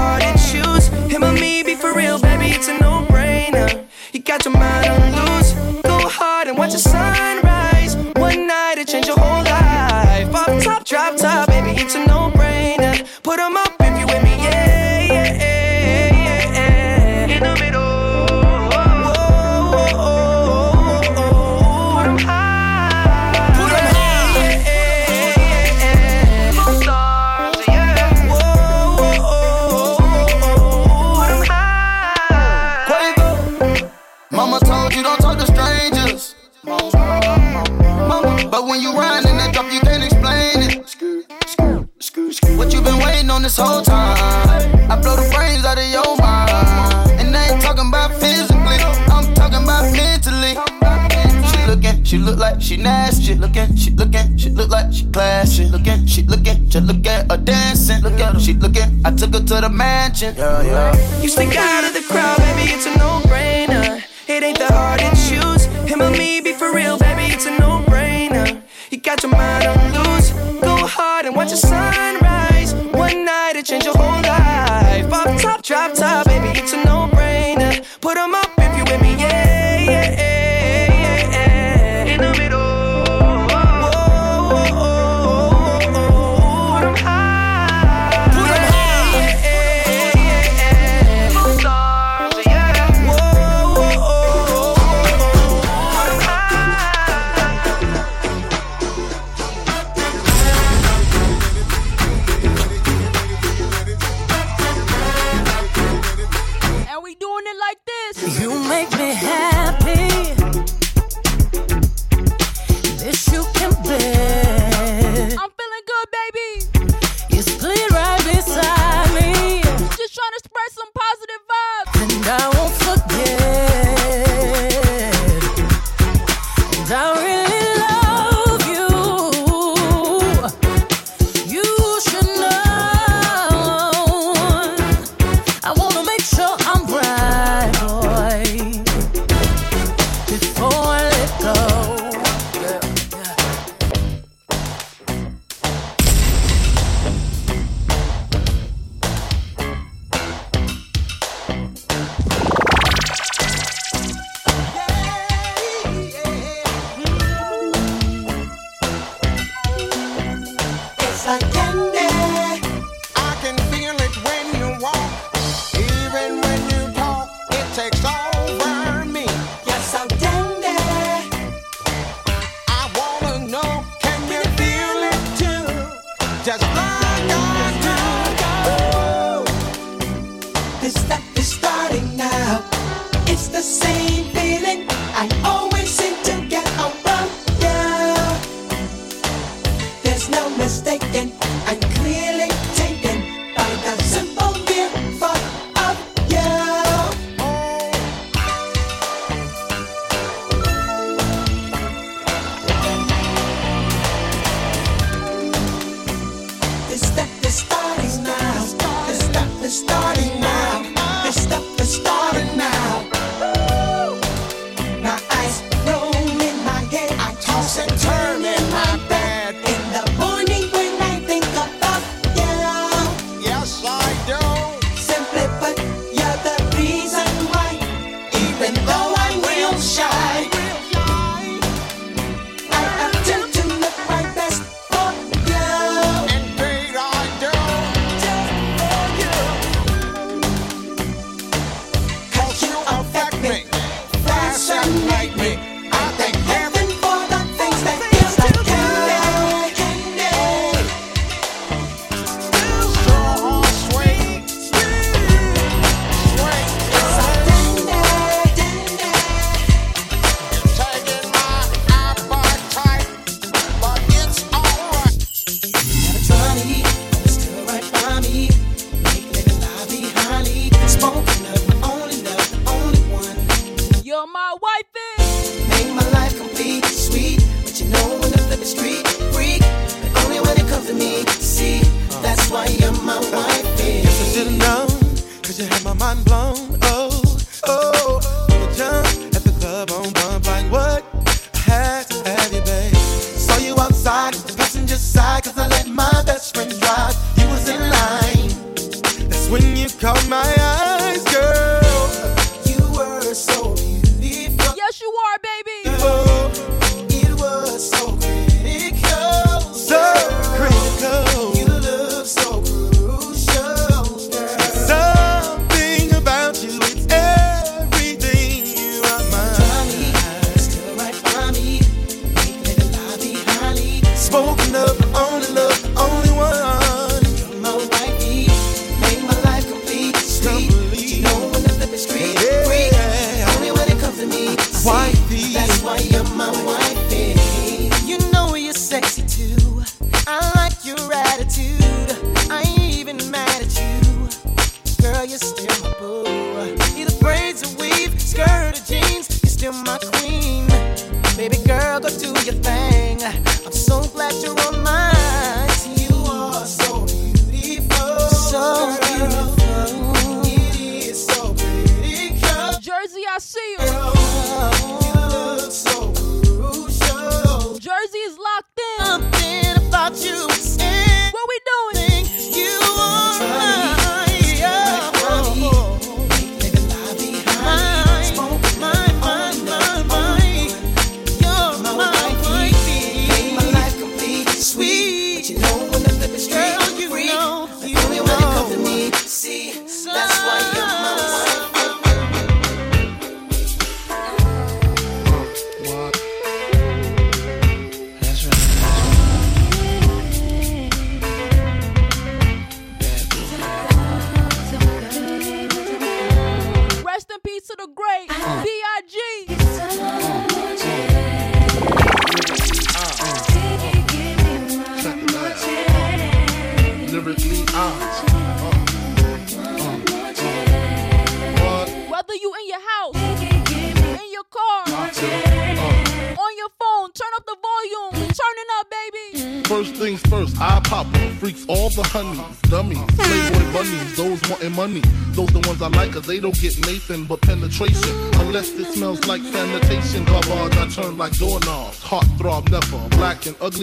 Him or me, be for real, baby, it's a no-brainer. You got your mind on loose. Go hard and watch the sunrise. One night it change your whole life. Off top, drop top, she look like she nasty. Looking, she looking, she look like she classy. Looking, she looking, just look at her dancing. Look at her, she looking. I took her to the mansion. Yeah, yeah. You stick out of the crowd, baby, it's a no-brainer. It ain't the hard to choose. Him or me, be for real, baby,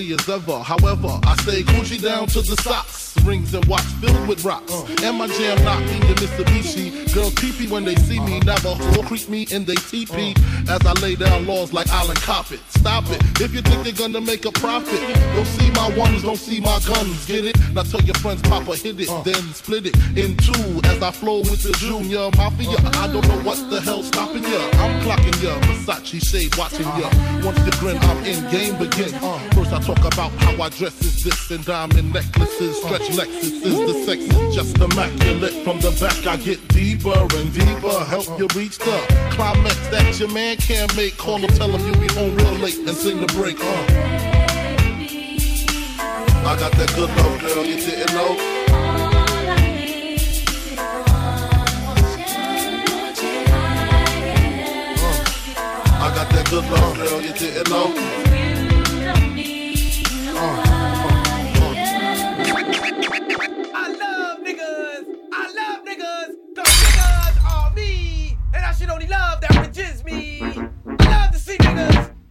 as ever. However, I stay Gucci down to the socks. Rings and watch filled with rocks. Uh. And my jam knock me the Mitsubishi. Girl peepee when they see me, never or creep me in they TP. Uh. As I lay down laws like Island Coppet. Stop it. If you think they're gonna make a profit, don't see my ones, don't see my guns. Get it? Now tell your friends, Papa hit it, uh. then split it in two. As I flow with the Junior Mafia, I don't know what the hell stopping ya. I'm clocking ya, Versace shade watching ya. Once you grin, I'm in game begin. First I talk about how I dress is this and diamond necklaces, stretch Lexus is the sex, just immaculate. From the back I get deeper and deeper, help you reach the climax that your man can't make. Call him, tell him you'll be home real late and sing the break. Uh. I got that good love, girl, you didn't know. I got that good love, girl, you didn't know.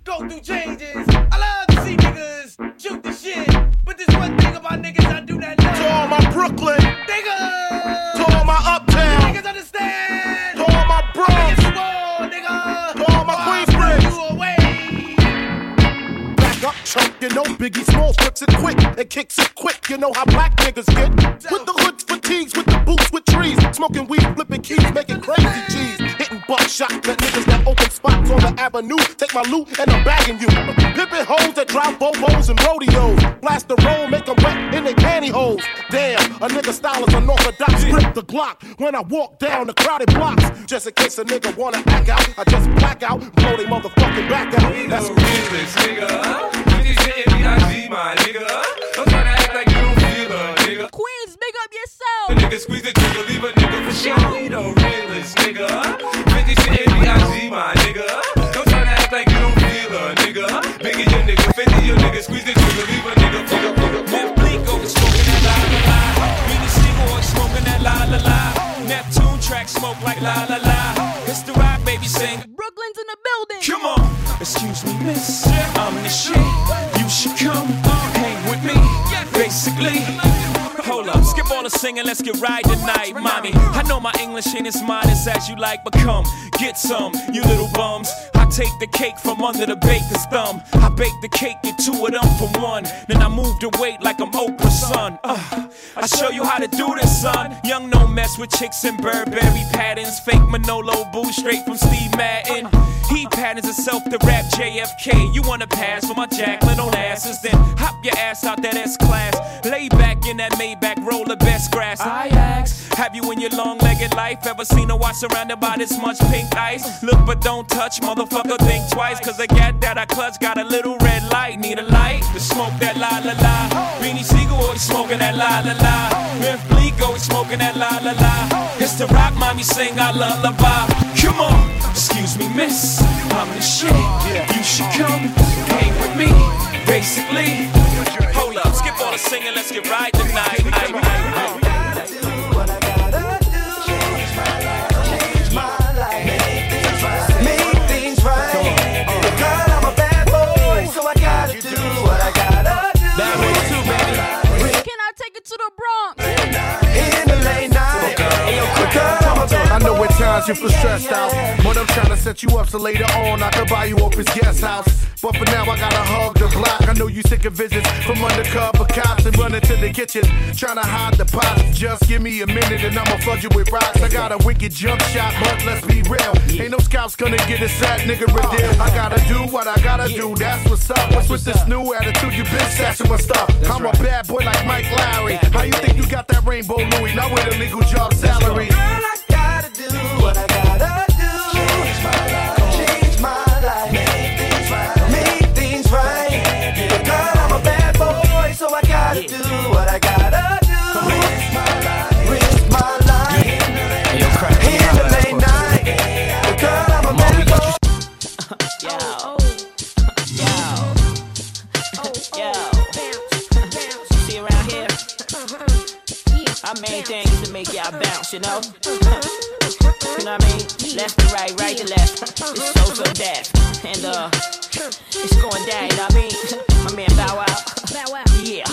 Go through changes. I love to see niggas shoot the shit. But there's one thing about niggas I do not love. To all my Brooklyn, Niggas. to all my Uptown, Niggas understand. to all my Bronx, Niggas war, nigga. to all my Queensbridge. You away. Back up, chump, you know Biggie Smalls flips it quick and kicks it quick. You know how black niggas get. With the hoods, fatigues, with the boots, with trees. Smoking weed, flipping keys, making crazy G's. Hitting buckshot, let niggas that open spots on the avenue. Take my loot and I'm bagging you. Pimping hoes that drive bobos and rodeos. Blast the roll, make them wet in their pantyhose. Damn, a nigga style is unorthodox. Grip the Glock when I walk down the crowded blocks. Just in case a nigga wanna act out, I just black out, blow they motherfucking back out. That's realest, nigga. Fifty cent B.I.G. my nigga. Don't try to act like you don't feel a nigga. Queens, big up The yourself. nigga squeeze the trigger, leave a nigga for sure. We the realest, nigga. Fifty cent B.I.G. my nigga. Don't try to act like you don't feel a nigga. Biggie your nigga, fifty your nigga, squeeze the trigger, leave a nigga for nigga. Left blink over smoking that la la la. Really single or smoking that la la la. Neptune like la la la. It's the rock, baby, sing. Brooklyn's in the building. Come on, excuse me, miss. I'm the shit. You should come hang with me. Basically. All the singing, let's get right tonight, mommy. I know my English ain't as modest as you like, but come, get some, you little bums. I take the cake from under the baker's thumb. I bake the cake, get two of them for one. Then I move the weight like I'm Oprah's son. Uh, I show you how to do this, son. Young, no mess with chicks in Burberry patterns. Fake Manolo boo straight from Steve Madden. He patterns himself to rap JFK. You wanna pass for my Jacqueline Onassis? Then hop your ass out that S class. Lay back in that Maybach, roll the best grass. I ask, have you in your long legged life ever seen a watch surrounded by this much pink ice? Look but don't touch, motherfucker, think twice. Cause the gat that I clutch got a little red light. Need a light to smoke that la la la. Beanie Sigel always smoking that la la la. Memphis Bleek always smoking that la la la. It's the rock mommy sing I lullaby. Come on, excuse me, miss. I'm the shit. You should come hang with me. Basically, hold up, skip all the singing, let's get right tonight. Aye, aye, times you feel stressed out, but I'm trying to set you up so later on I can buy you his guest house. But for now I gotta hug the block. I know you sick of visits from undercover cops and running to the kitchen, trying to hide the pots. Just give me a minute and I'ma flood you with rocks. I got a wicked jump shot, but let's be real. Ain't no scouts gonna get a sad nigga a deal. I gotta do what I gotta do. That's what's up. What's with this new attitude? You been stashing my stuff. I'm a bad boy like Mike Lowrey. How you think you got that rainbow Louis? Not with a legal job salary. Main thing is to make y'all bounce, you know? Uh-huh. You know what I mean? Left to right, right to left. It's so so that. And uh it's going down, you know what I mean? (laughs) My man Bow Wow. Bow Wow. Yeah.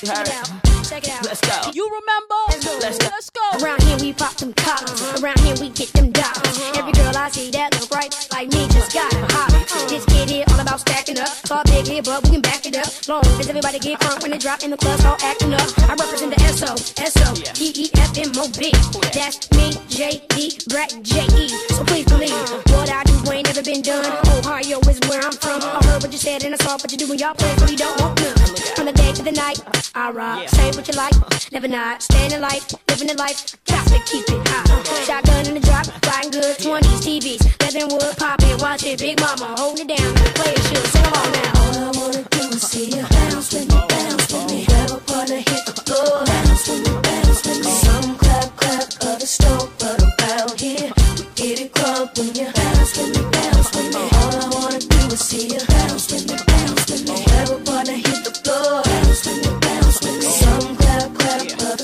You heard it? Check it out. Let's go. You remember? Let's go. Let's go. Around here we pop them collars. Around here we get them dollars. Uh-huh. Every girl I see that look right like me just got a hobby. Uh-huh. This kid here all about stacking up. Thought big here, but we can back it up. Long as everybody get crunk when they drop in the club, all acting up. I represent the SO, SO, E E F M O B. That's me, J D, Brett J E. So please believe what I do ain't never been done. Ohio is where I'm from. I heard what you said and I saw what you do when y'all play, so we don't want none. From the day to the night, I rock. Say what you like, never not. Staying in life, living the life, got to keep it hot. Shotgun in the drop, riding good 20s, TVs, leather and wood, pop it, watch it, big mama, holding it down, play it, shoot, sing along now. All I wanna do is see you bounce with me, bounce with me. Grab a partner, hit the floor, bounce with me, bounce with me. Some clap, clap, others stomp, but around here, we get it crunk when you bounce with me, bounce with me. All I wanna do is see you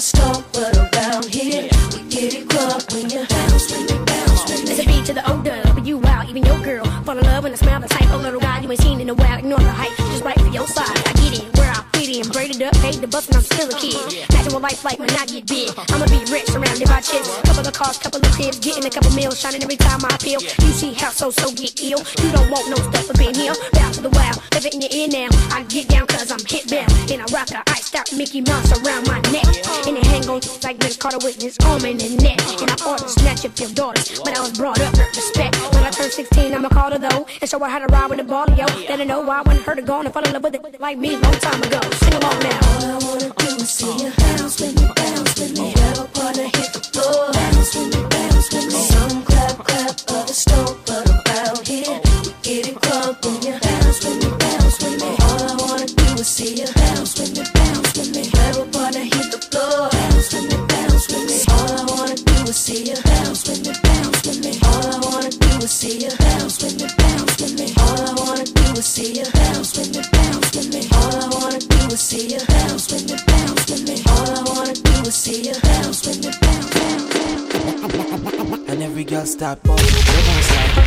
others stomp, but around here, we get it crunk when you bounce with me, bounce. There's a beat to the older, but you out, even your girl. Fall in love when I smell the type of little guy you ain't seen in a while. Ignore the hype, just right for your side. I get it, where I fit in, braided up, paid the bus, and I'm still a kid. Natural life like when I get big. I'ma be rich, surrounded by chicks. Couple of cars, couple of cribs, getting a couple meals, shining every time I appeal. You see how so so get ill. You don't want no stuff for in here. Bow to the wild, live it in your ear now. I get down cause I'm hit bound. And I rock a iced out Mickey Mouse around my neck. And it hang on like Vince Carter with his arm in the neck. And I ought to snatch up your daughters, but I was brought up with respect. When I turn 16, I'ma call her though. And show her how to ride with the ball, yo. Let her know why I wanted her to go and fall in love with it like me long time ago. Sing along now. See you bounce when you bounce with me, All I wanna is see you bounce when it bounce with me. All I wanna do is see you bounce when it bounce with me. All I wanna do is see you bounce when it bounce. And every girl stop, boy, bounce.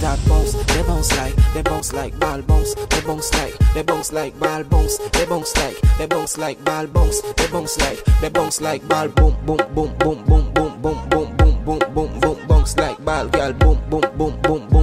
Start bounce, they bounce like, they bounce like ball bounce, they bounce like, they bounce like ball bounce, they bounce like, they bounce like ball bounce, they bounce like, they bounce like ball boom boom boom boom boom boom boom boom boom boom boom boom bounce like ball girl boom boom boom boom boom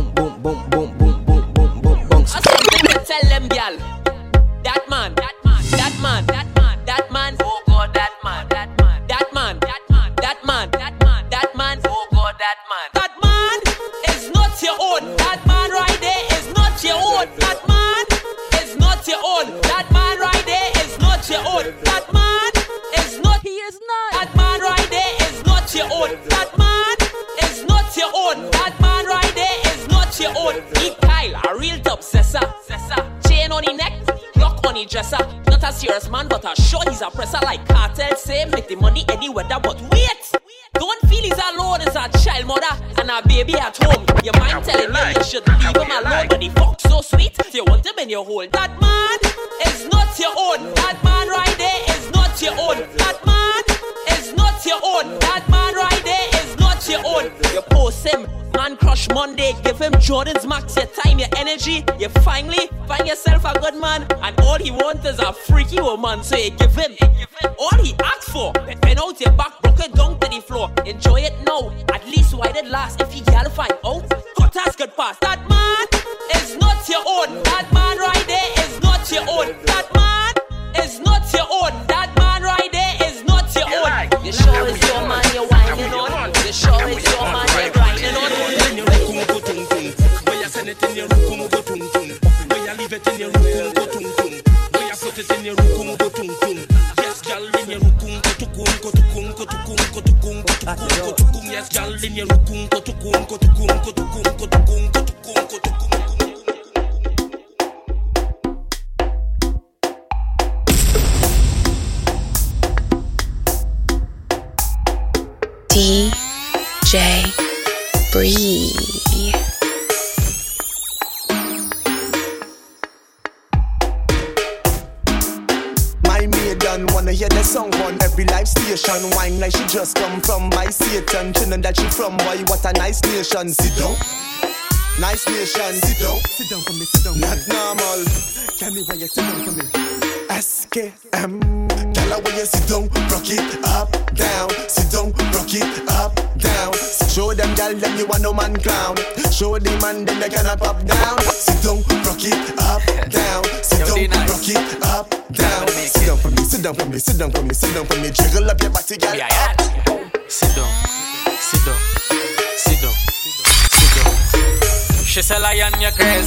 hole. That man is not your own. That man right there is not your own. That man is not your own. That man right there is not your own. You post him, man crush Monday, give him Jordan's max, your time, your energy. You finally find yourself a good man, and all he wants is a freaky woman. So you give him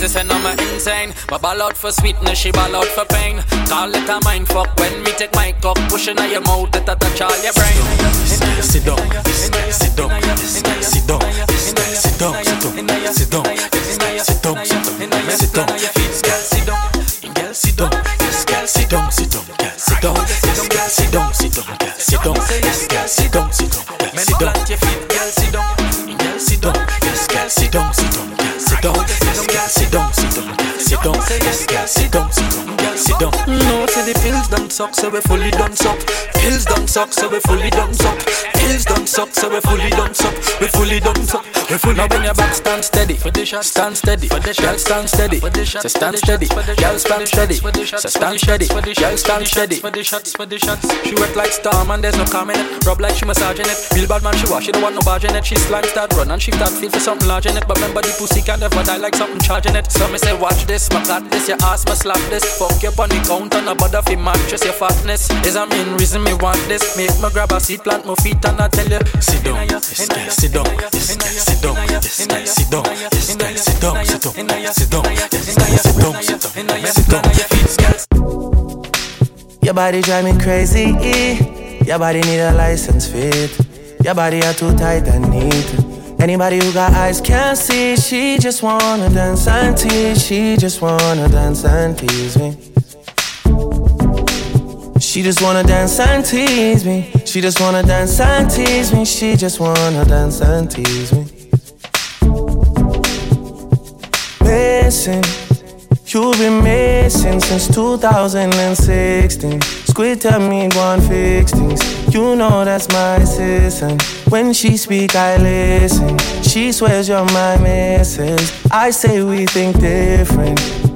crazy, say no me insane. But ball out for sweetness, she ball out for pain. Call it a mind fuck when me take my cock, pushing out your mouth, it a touch all your brain. Sit down, sit down, sit down, sit down, sit down, sit down, sit down, sit down, sit down, sit down. Yes, girl, sit down, girl, sit down, yes, girl, sit down, sit down, girl, sit down, Sit down. yes, girl, sit down, sit down, girl, sit down, Sit down. yes, girl, sit down, sit down, girl, sit down. Plant your feet, girl, sit down, girl, sit down, yes, girl, sit down, sit down, girl, sit down. No, say the pills done suck, so we fully done suck. Pills done suck, so we fully done suck. Pills done suck, so we fully done suck. We fully done suck. We fully now when your back stand steady, stand steady, girl stand steady, so stand steady, girl stand steady, so stand steady, girl stand steady. She wet like storm and there's no calm in it. Rub like she massaging it. Real bad man she wash, she don't want no barge in it. She slime start run and she start feel for something large in it. But remember the pussy can never die like something charging it. So me say watch this, my got this, your ass me slap this. Fuck you on the counter, no bother fi mattress your fatness. Is a main reason me want this. Make me grab a seat, plant my feet and I tell you Sit down, yes, girl, sit down, yes, girl, sit down, yes, girl, sit down, yes, girl, sit down, sit down, sit down, sit down, sit down. Your body drive me crazy. Your body need a license fit. Your body are too tight and neat. Anybody who got eyes can't see. She just wanna dance and tease. She just wanna dance and tease me. She just wanna dance and tease me. She just wanna dance and tease me. She just wanna dance and tease me. Listen, You've been missing since 2016. Squid tell me one fix things. You know that's my assistant. When she speak, I listen. She swears you're my missus. I say we think different.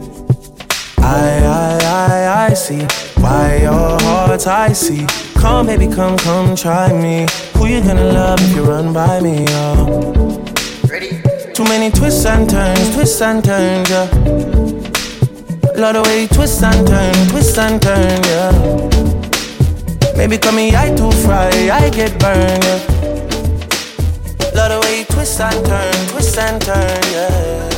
I, I, I, I see why your heart's icy. Come, baby, come, come, try me. Who you gonna love if you run by me? Oh. Ready? Too many twists and turns, twists and turns, yeah. Love the way you twist and turn, twist and turn, yeah. Maybe call me I too fry, I get burned, yeah. Love the way you twist and turn, twist and turn, yeah.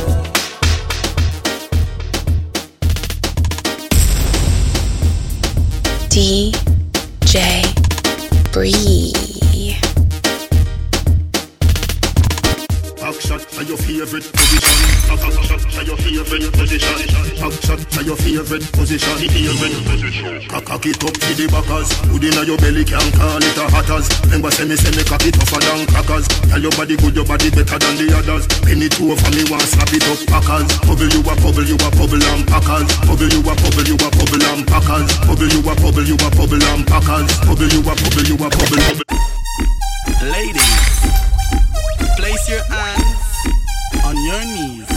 DJ Bree. Your favorite position. To your favorite position. To your favorite position. Cock it up to the backers. Good inna your belly can call it a hatters. Remember say me say me cock it tougher than crackers. Tell your body good, your body better than the others. Penny two for me want slap it up packers. Bubble you a bubble you a bubble and packers. Bubble you a bubble you a bubble and packers. Bubble you a bubble you a bubble and packers. Bubble you a bubble you a bubble. Ladies, place your hands on your knees.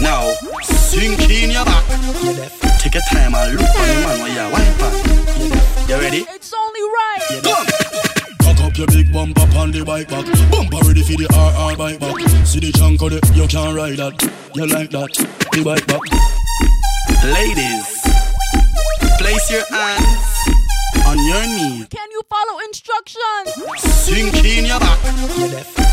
Now, sink in your back. Take your time and look on the man while you're wine. You ready? It's only right. Come. Up your big bumper on the bike back. Bumper ready for the RR bike back. See the chunk of it, you can't ride that. You like that? The bike back. Ladies, place your hands on your knees. Can you follow instructions? Sink in your back.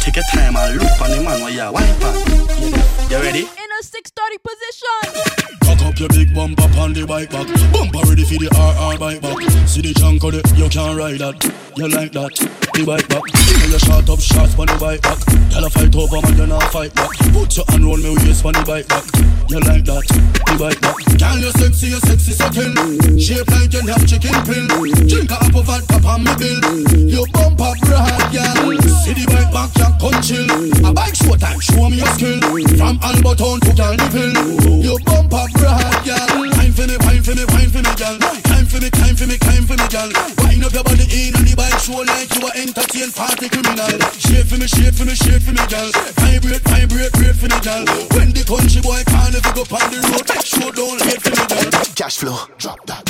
Take your time and look on the man while you're pan. You ready? In a 630 position. Cock up your big bumper on the bike back. Bumper ready for the RR bike back. See the chunk of it, you can't ride that. You like that? The bike back. Know you shot up shots on the bike back. Tell a fight over man, you not fight back. Put your hand round me waist on the bike back. You like that? The bike back. Girl, you sexy, you sexy so kill. Shape like you have chicken pill. Drink a apple vodka on me bill. You bump up girl. See the bike back, you come chill. A bike show time, show me your skill. From Alberton to Carnival. You bump up broad, girl. Time for me, time for me, time for me, girl. Time for me, time for me, time for me, girl. Wind up your body in on the bike show like you are entertain party criminal. Shape for me, shape for me, shape for me, girl. Vibrate, vibrate, great for me, girl. When the country boy can't you go on the road, make sure don't hate for me, girl. Cash flow, drop that.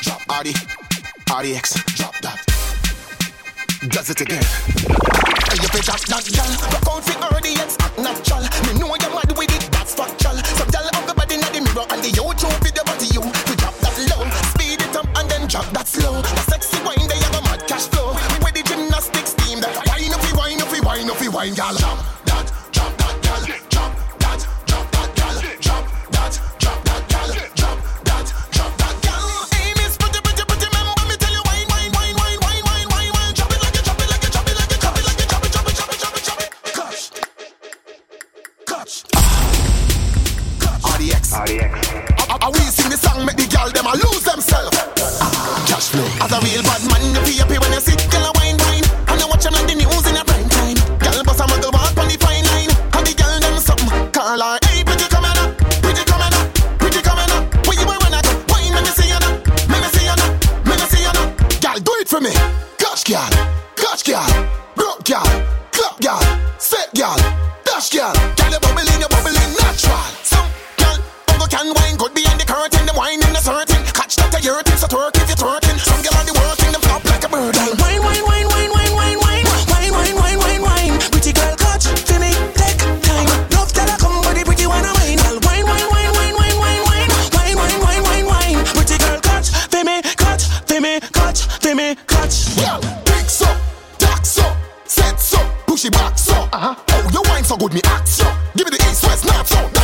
Drop RD, RDX, drop that. Does it again. Hey, you drop that, gal. Rock out for RDX, act natural. Me know you're mad with it, that's factual. So gal, up the body in the mirror and the YouTube video body you. We drop that low, speed it up and then drop that slow. The sexy wine, they have a mad cash flow. We with the gymnastics team, that wine up, we wine up, we wine up, we wine, gal. Drop girl them a lose themselves. Cash flow. As a real bad man, you feel happy when you sit, girl a wine, wine. And you watch them like the news in a prime time. Girl bust a muggle walk on the fine line. And the girl them something. Call her, hey, pretty coming up, pretty coming up, pretty coming up. Where you wanna go? Wine, let me see you now, let me see you now, let me see you now. Girl, do it for me. Catch girl, catch girl, broke girl, clap girl, set girl, dash girl. Girl, your thing, so twerk if you're twerking. Some girl on the working, them flop like a bird. Wine, wine, wine, wine, wine, wine, wine, wine, wine, wine, wine, wine. Pretty girl, catch for me, take time. Love that I come, but the pretty one wine. Girl, wine, wine, wine, wine, wine, wine, wine, wine, wine, wine, wine, wine. Pretty girl, catch for me, catch for me, catch for me, catch. Yeah, big so, dark so, set so, push it back so. Uh huh. Oh, you wine so good, me act so. Give me the east, west, north, so.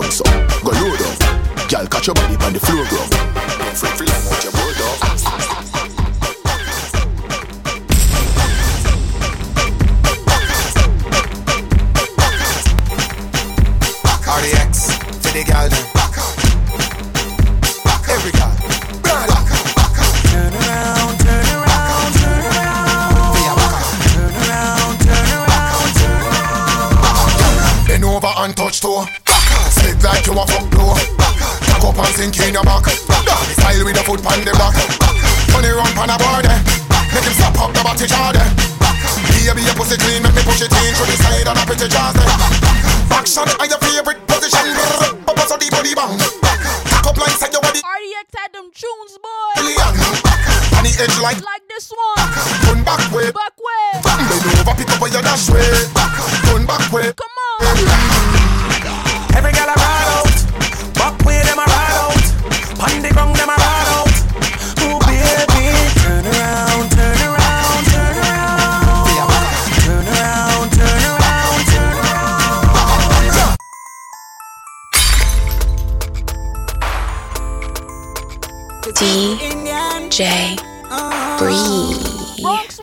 down so Go low down Girl catch your body on the floor bro. Don't flip your boat down RDX for the gal then Back on Back on Every girl Back on Back on Turn around, turn around, turn around. Turn around, turn around, turn around. Bend over and touch toe. Big like you a fuck blow Jack up and sink in your back. Style with a foot on the back Turn it round pan a board Make him slap up the body Here be your pussy clean Make me push it in through the side of the pretty jars Action are your favorite position? Bubba so deep body bang. Tack up like say you body. RDX had them tunes boy. On the edge like Like this one. Turn back way. Back way. Bend over pick up where you dash way. Turn back way. Come on. Every girl a ride out, back way them a ride out, on the ground them a ride out. Ooh baby, turn around, turn around, turn around, turn around, turn around, turn around. DJ Breeze.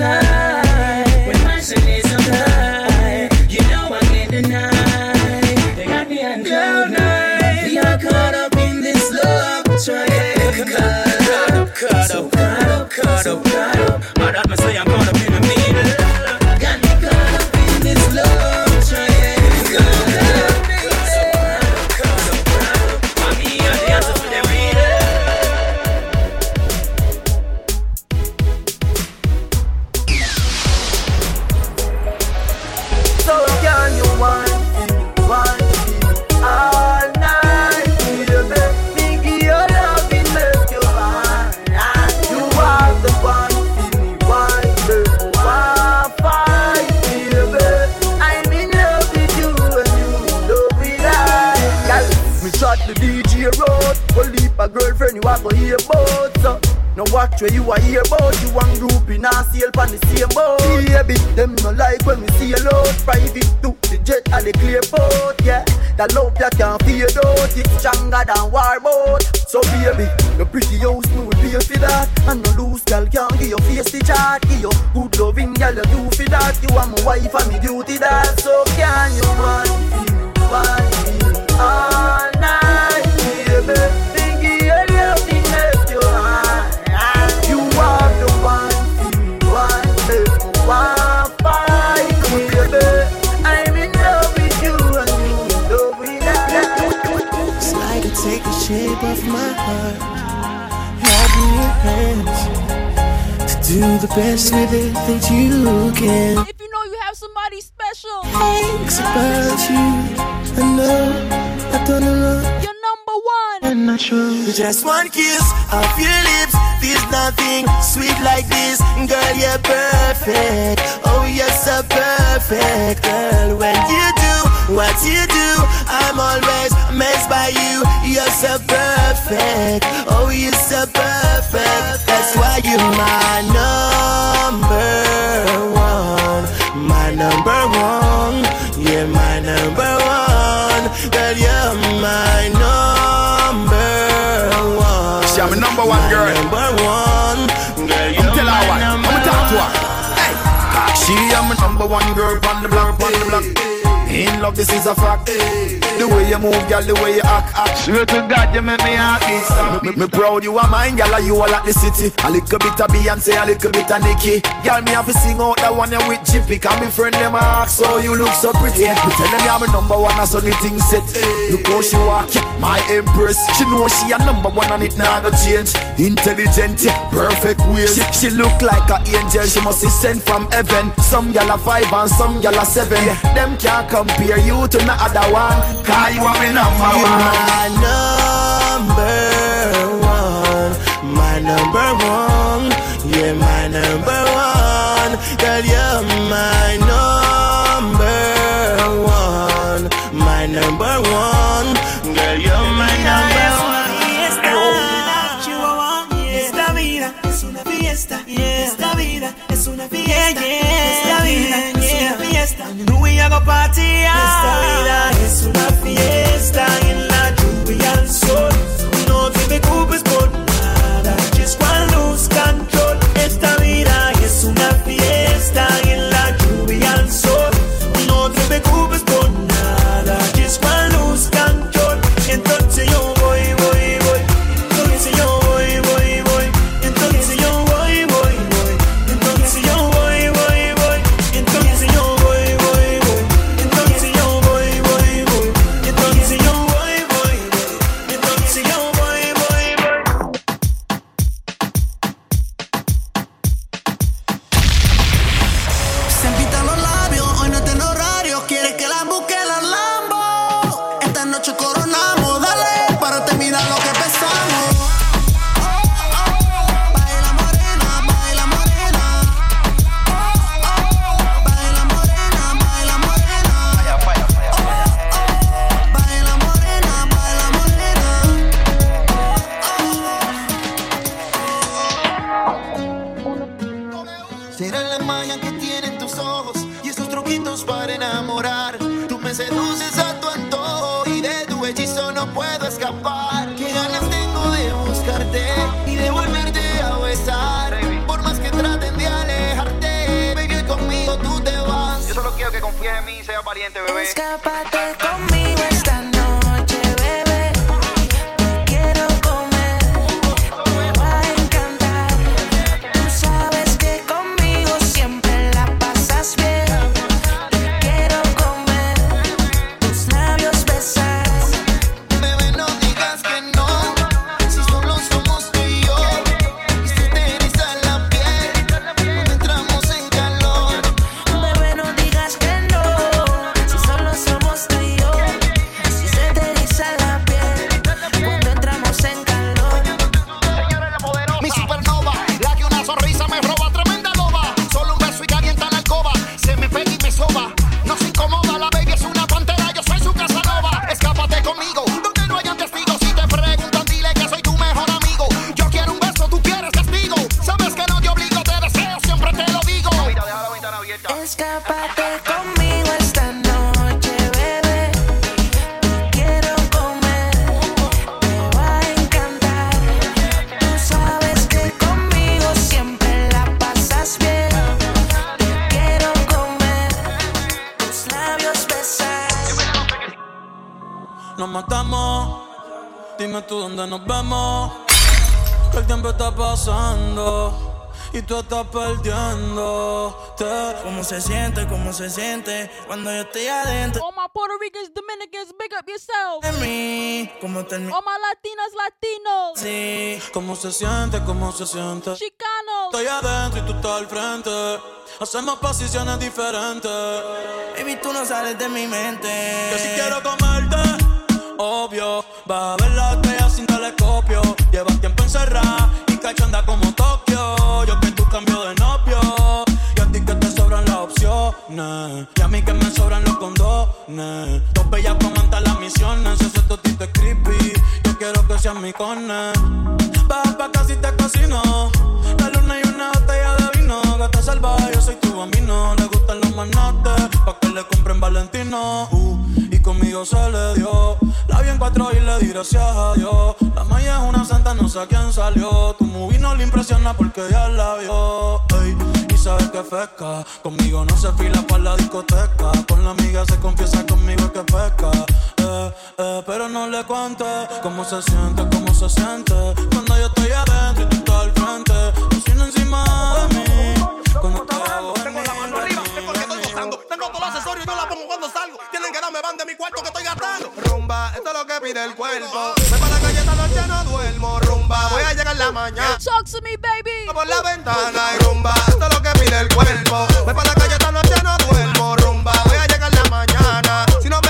When passion is so you know I can't deny. They got me on cloud nine. We are caught up in this love up, up, caught up, caught up, caught up. one girl on the block, on the block. In love, this is a fact. The way you move, girl, the way you act, act. Swear to God, you make me happy. Me, me proud you are mine, girl, like you are like the city. A little bit of Beyonce, a little bit of Nicki. Girl, me have to sing out that one you with Jippy. Cause me friend them ask, so you look so pretty. Me tell them you're my number one, that's only thing set. Look how she walk, my empress. She know she a number one and it not gonna change. Intelligent, perfect ways. She, she look like an angel, she must be sent from heaven. Some y'all are five and some y'all are seven. Them can't compare you to no other one. Cause you are my number you one. My number one. My number one. Yeah, my number one. se siente cuando yo estoy adentro. All my Puerto Ricans, Dominicans, big up yourself. De mí, como termina. All my Latinas, Latinos. Sí, cómo se siente, cómo se siente. Chicanos. Estoy adentro y tú estás al frente. Hacemos posiciones diferentes. Baby, tú no sales de mi mente. Yo si quiero comerte, obvio. Va a ver la estrella sin telescopio. Llevas tiempo encerrada conmigo se le dio. La vi en cuatro y le di gracias a Dios. La Maya es una santa, no sé a quién salió. Tu movie no le impresiona porque ya la vio. Y sabes que pesca. Conmigo no se fila para la discoteca. Con la amiga se confiesa conmigo que pesca. Eh, eh, pero no le cuente cómo se siente, cómo se siente. Cuando yo estoy adentro y tú estás al frente. Yo encima de mí. Cuando te hago cuando salgo. Tienen que darme van de mi cuarto que estoy gastando. Rumba, esto es lo que pide el cuerpo. Me para la calle esta noche, no duermo. Rumba, voy a llegar la mañana. Talk to me, baby. Por la ventana y rumba, esto es lo que pide el cuerpo. Me para la calle esta noche, no duermo. Rumba, voy a llegar la mañana. Si no me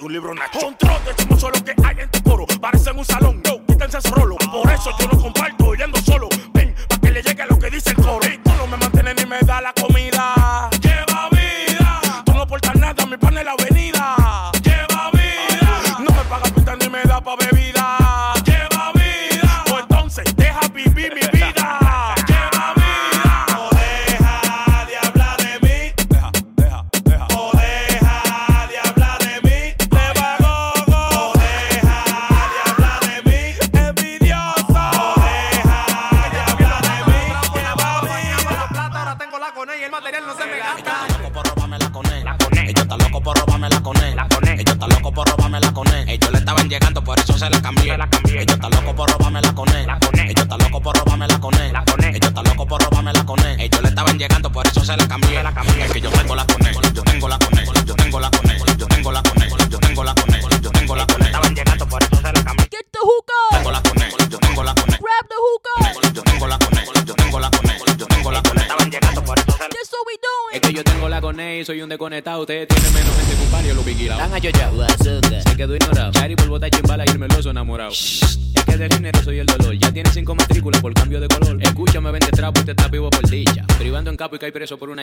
un libro Nacho.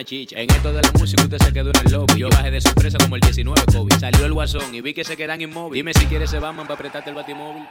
En esto de la música usted se quedó en el lobby. Yo bajé de sorpresa como el 19 COVID. Salió el guasón y vi que se quedan inmóviles. Dime si quieres se van para apretarte el batimóvil.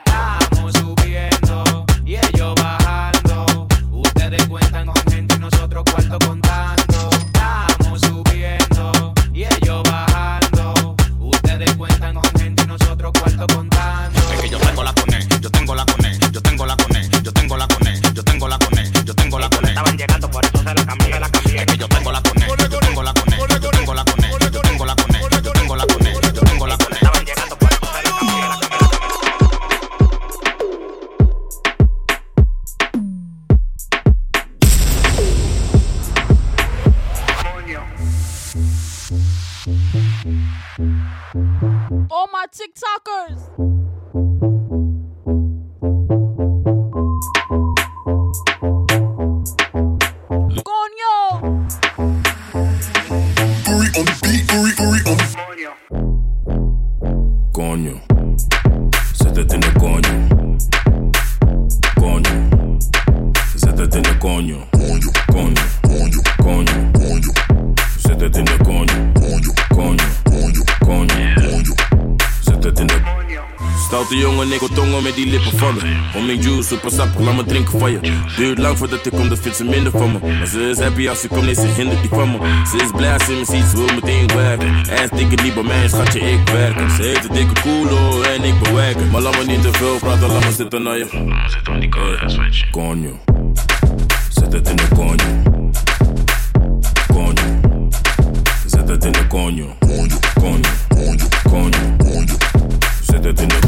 je. Duurt lang voordat ik kom, dat vindt ze minder van me. Maar ze is happy als ze komt, nee, ze hindert die van me. Ze is blij als ze me ziet, ze wil meteen werken. En dikke die bij mij, schatje, ik werk. Ze heeft een dikke koelo oh, en ik bewerk. Maar laat me niet te veel praten, laat me zitten naar je. Zit aan die koude Konjo. Zet het in de konjo. Konjo. Zet het in de konjo. Konjo. Konjo. Konjo. Zet het in de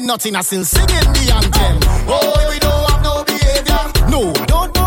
did nothing, I still singing the anthem. Oh, we don't have no behavior. No, don't.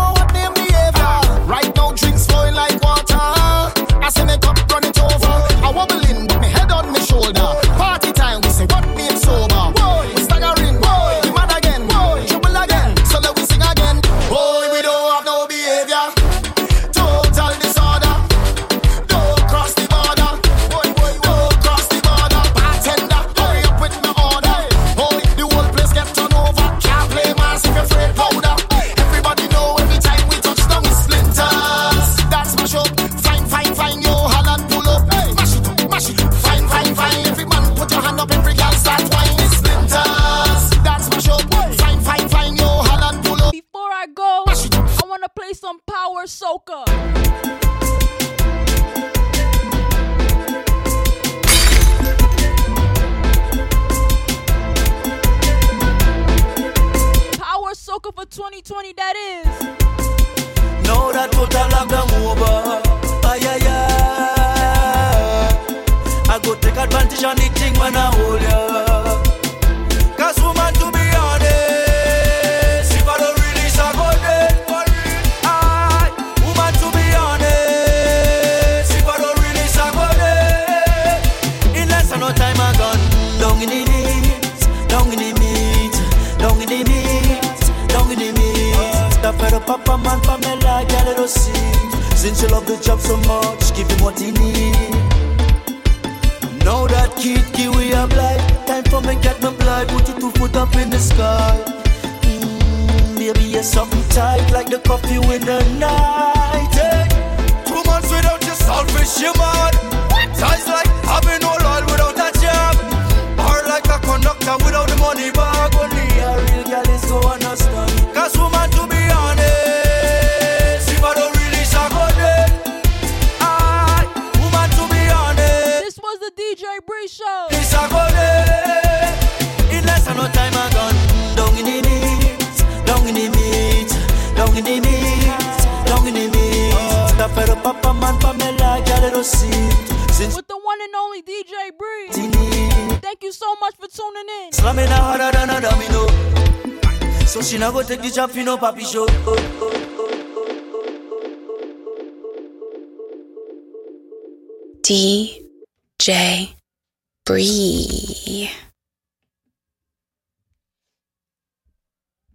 Bree.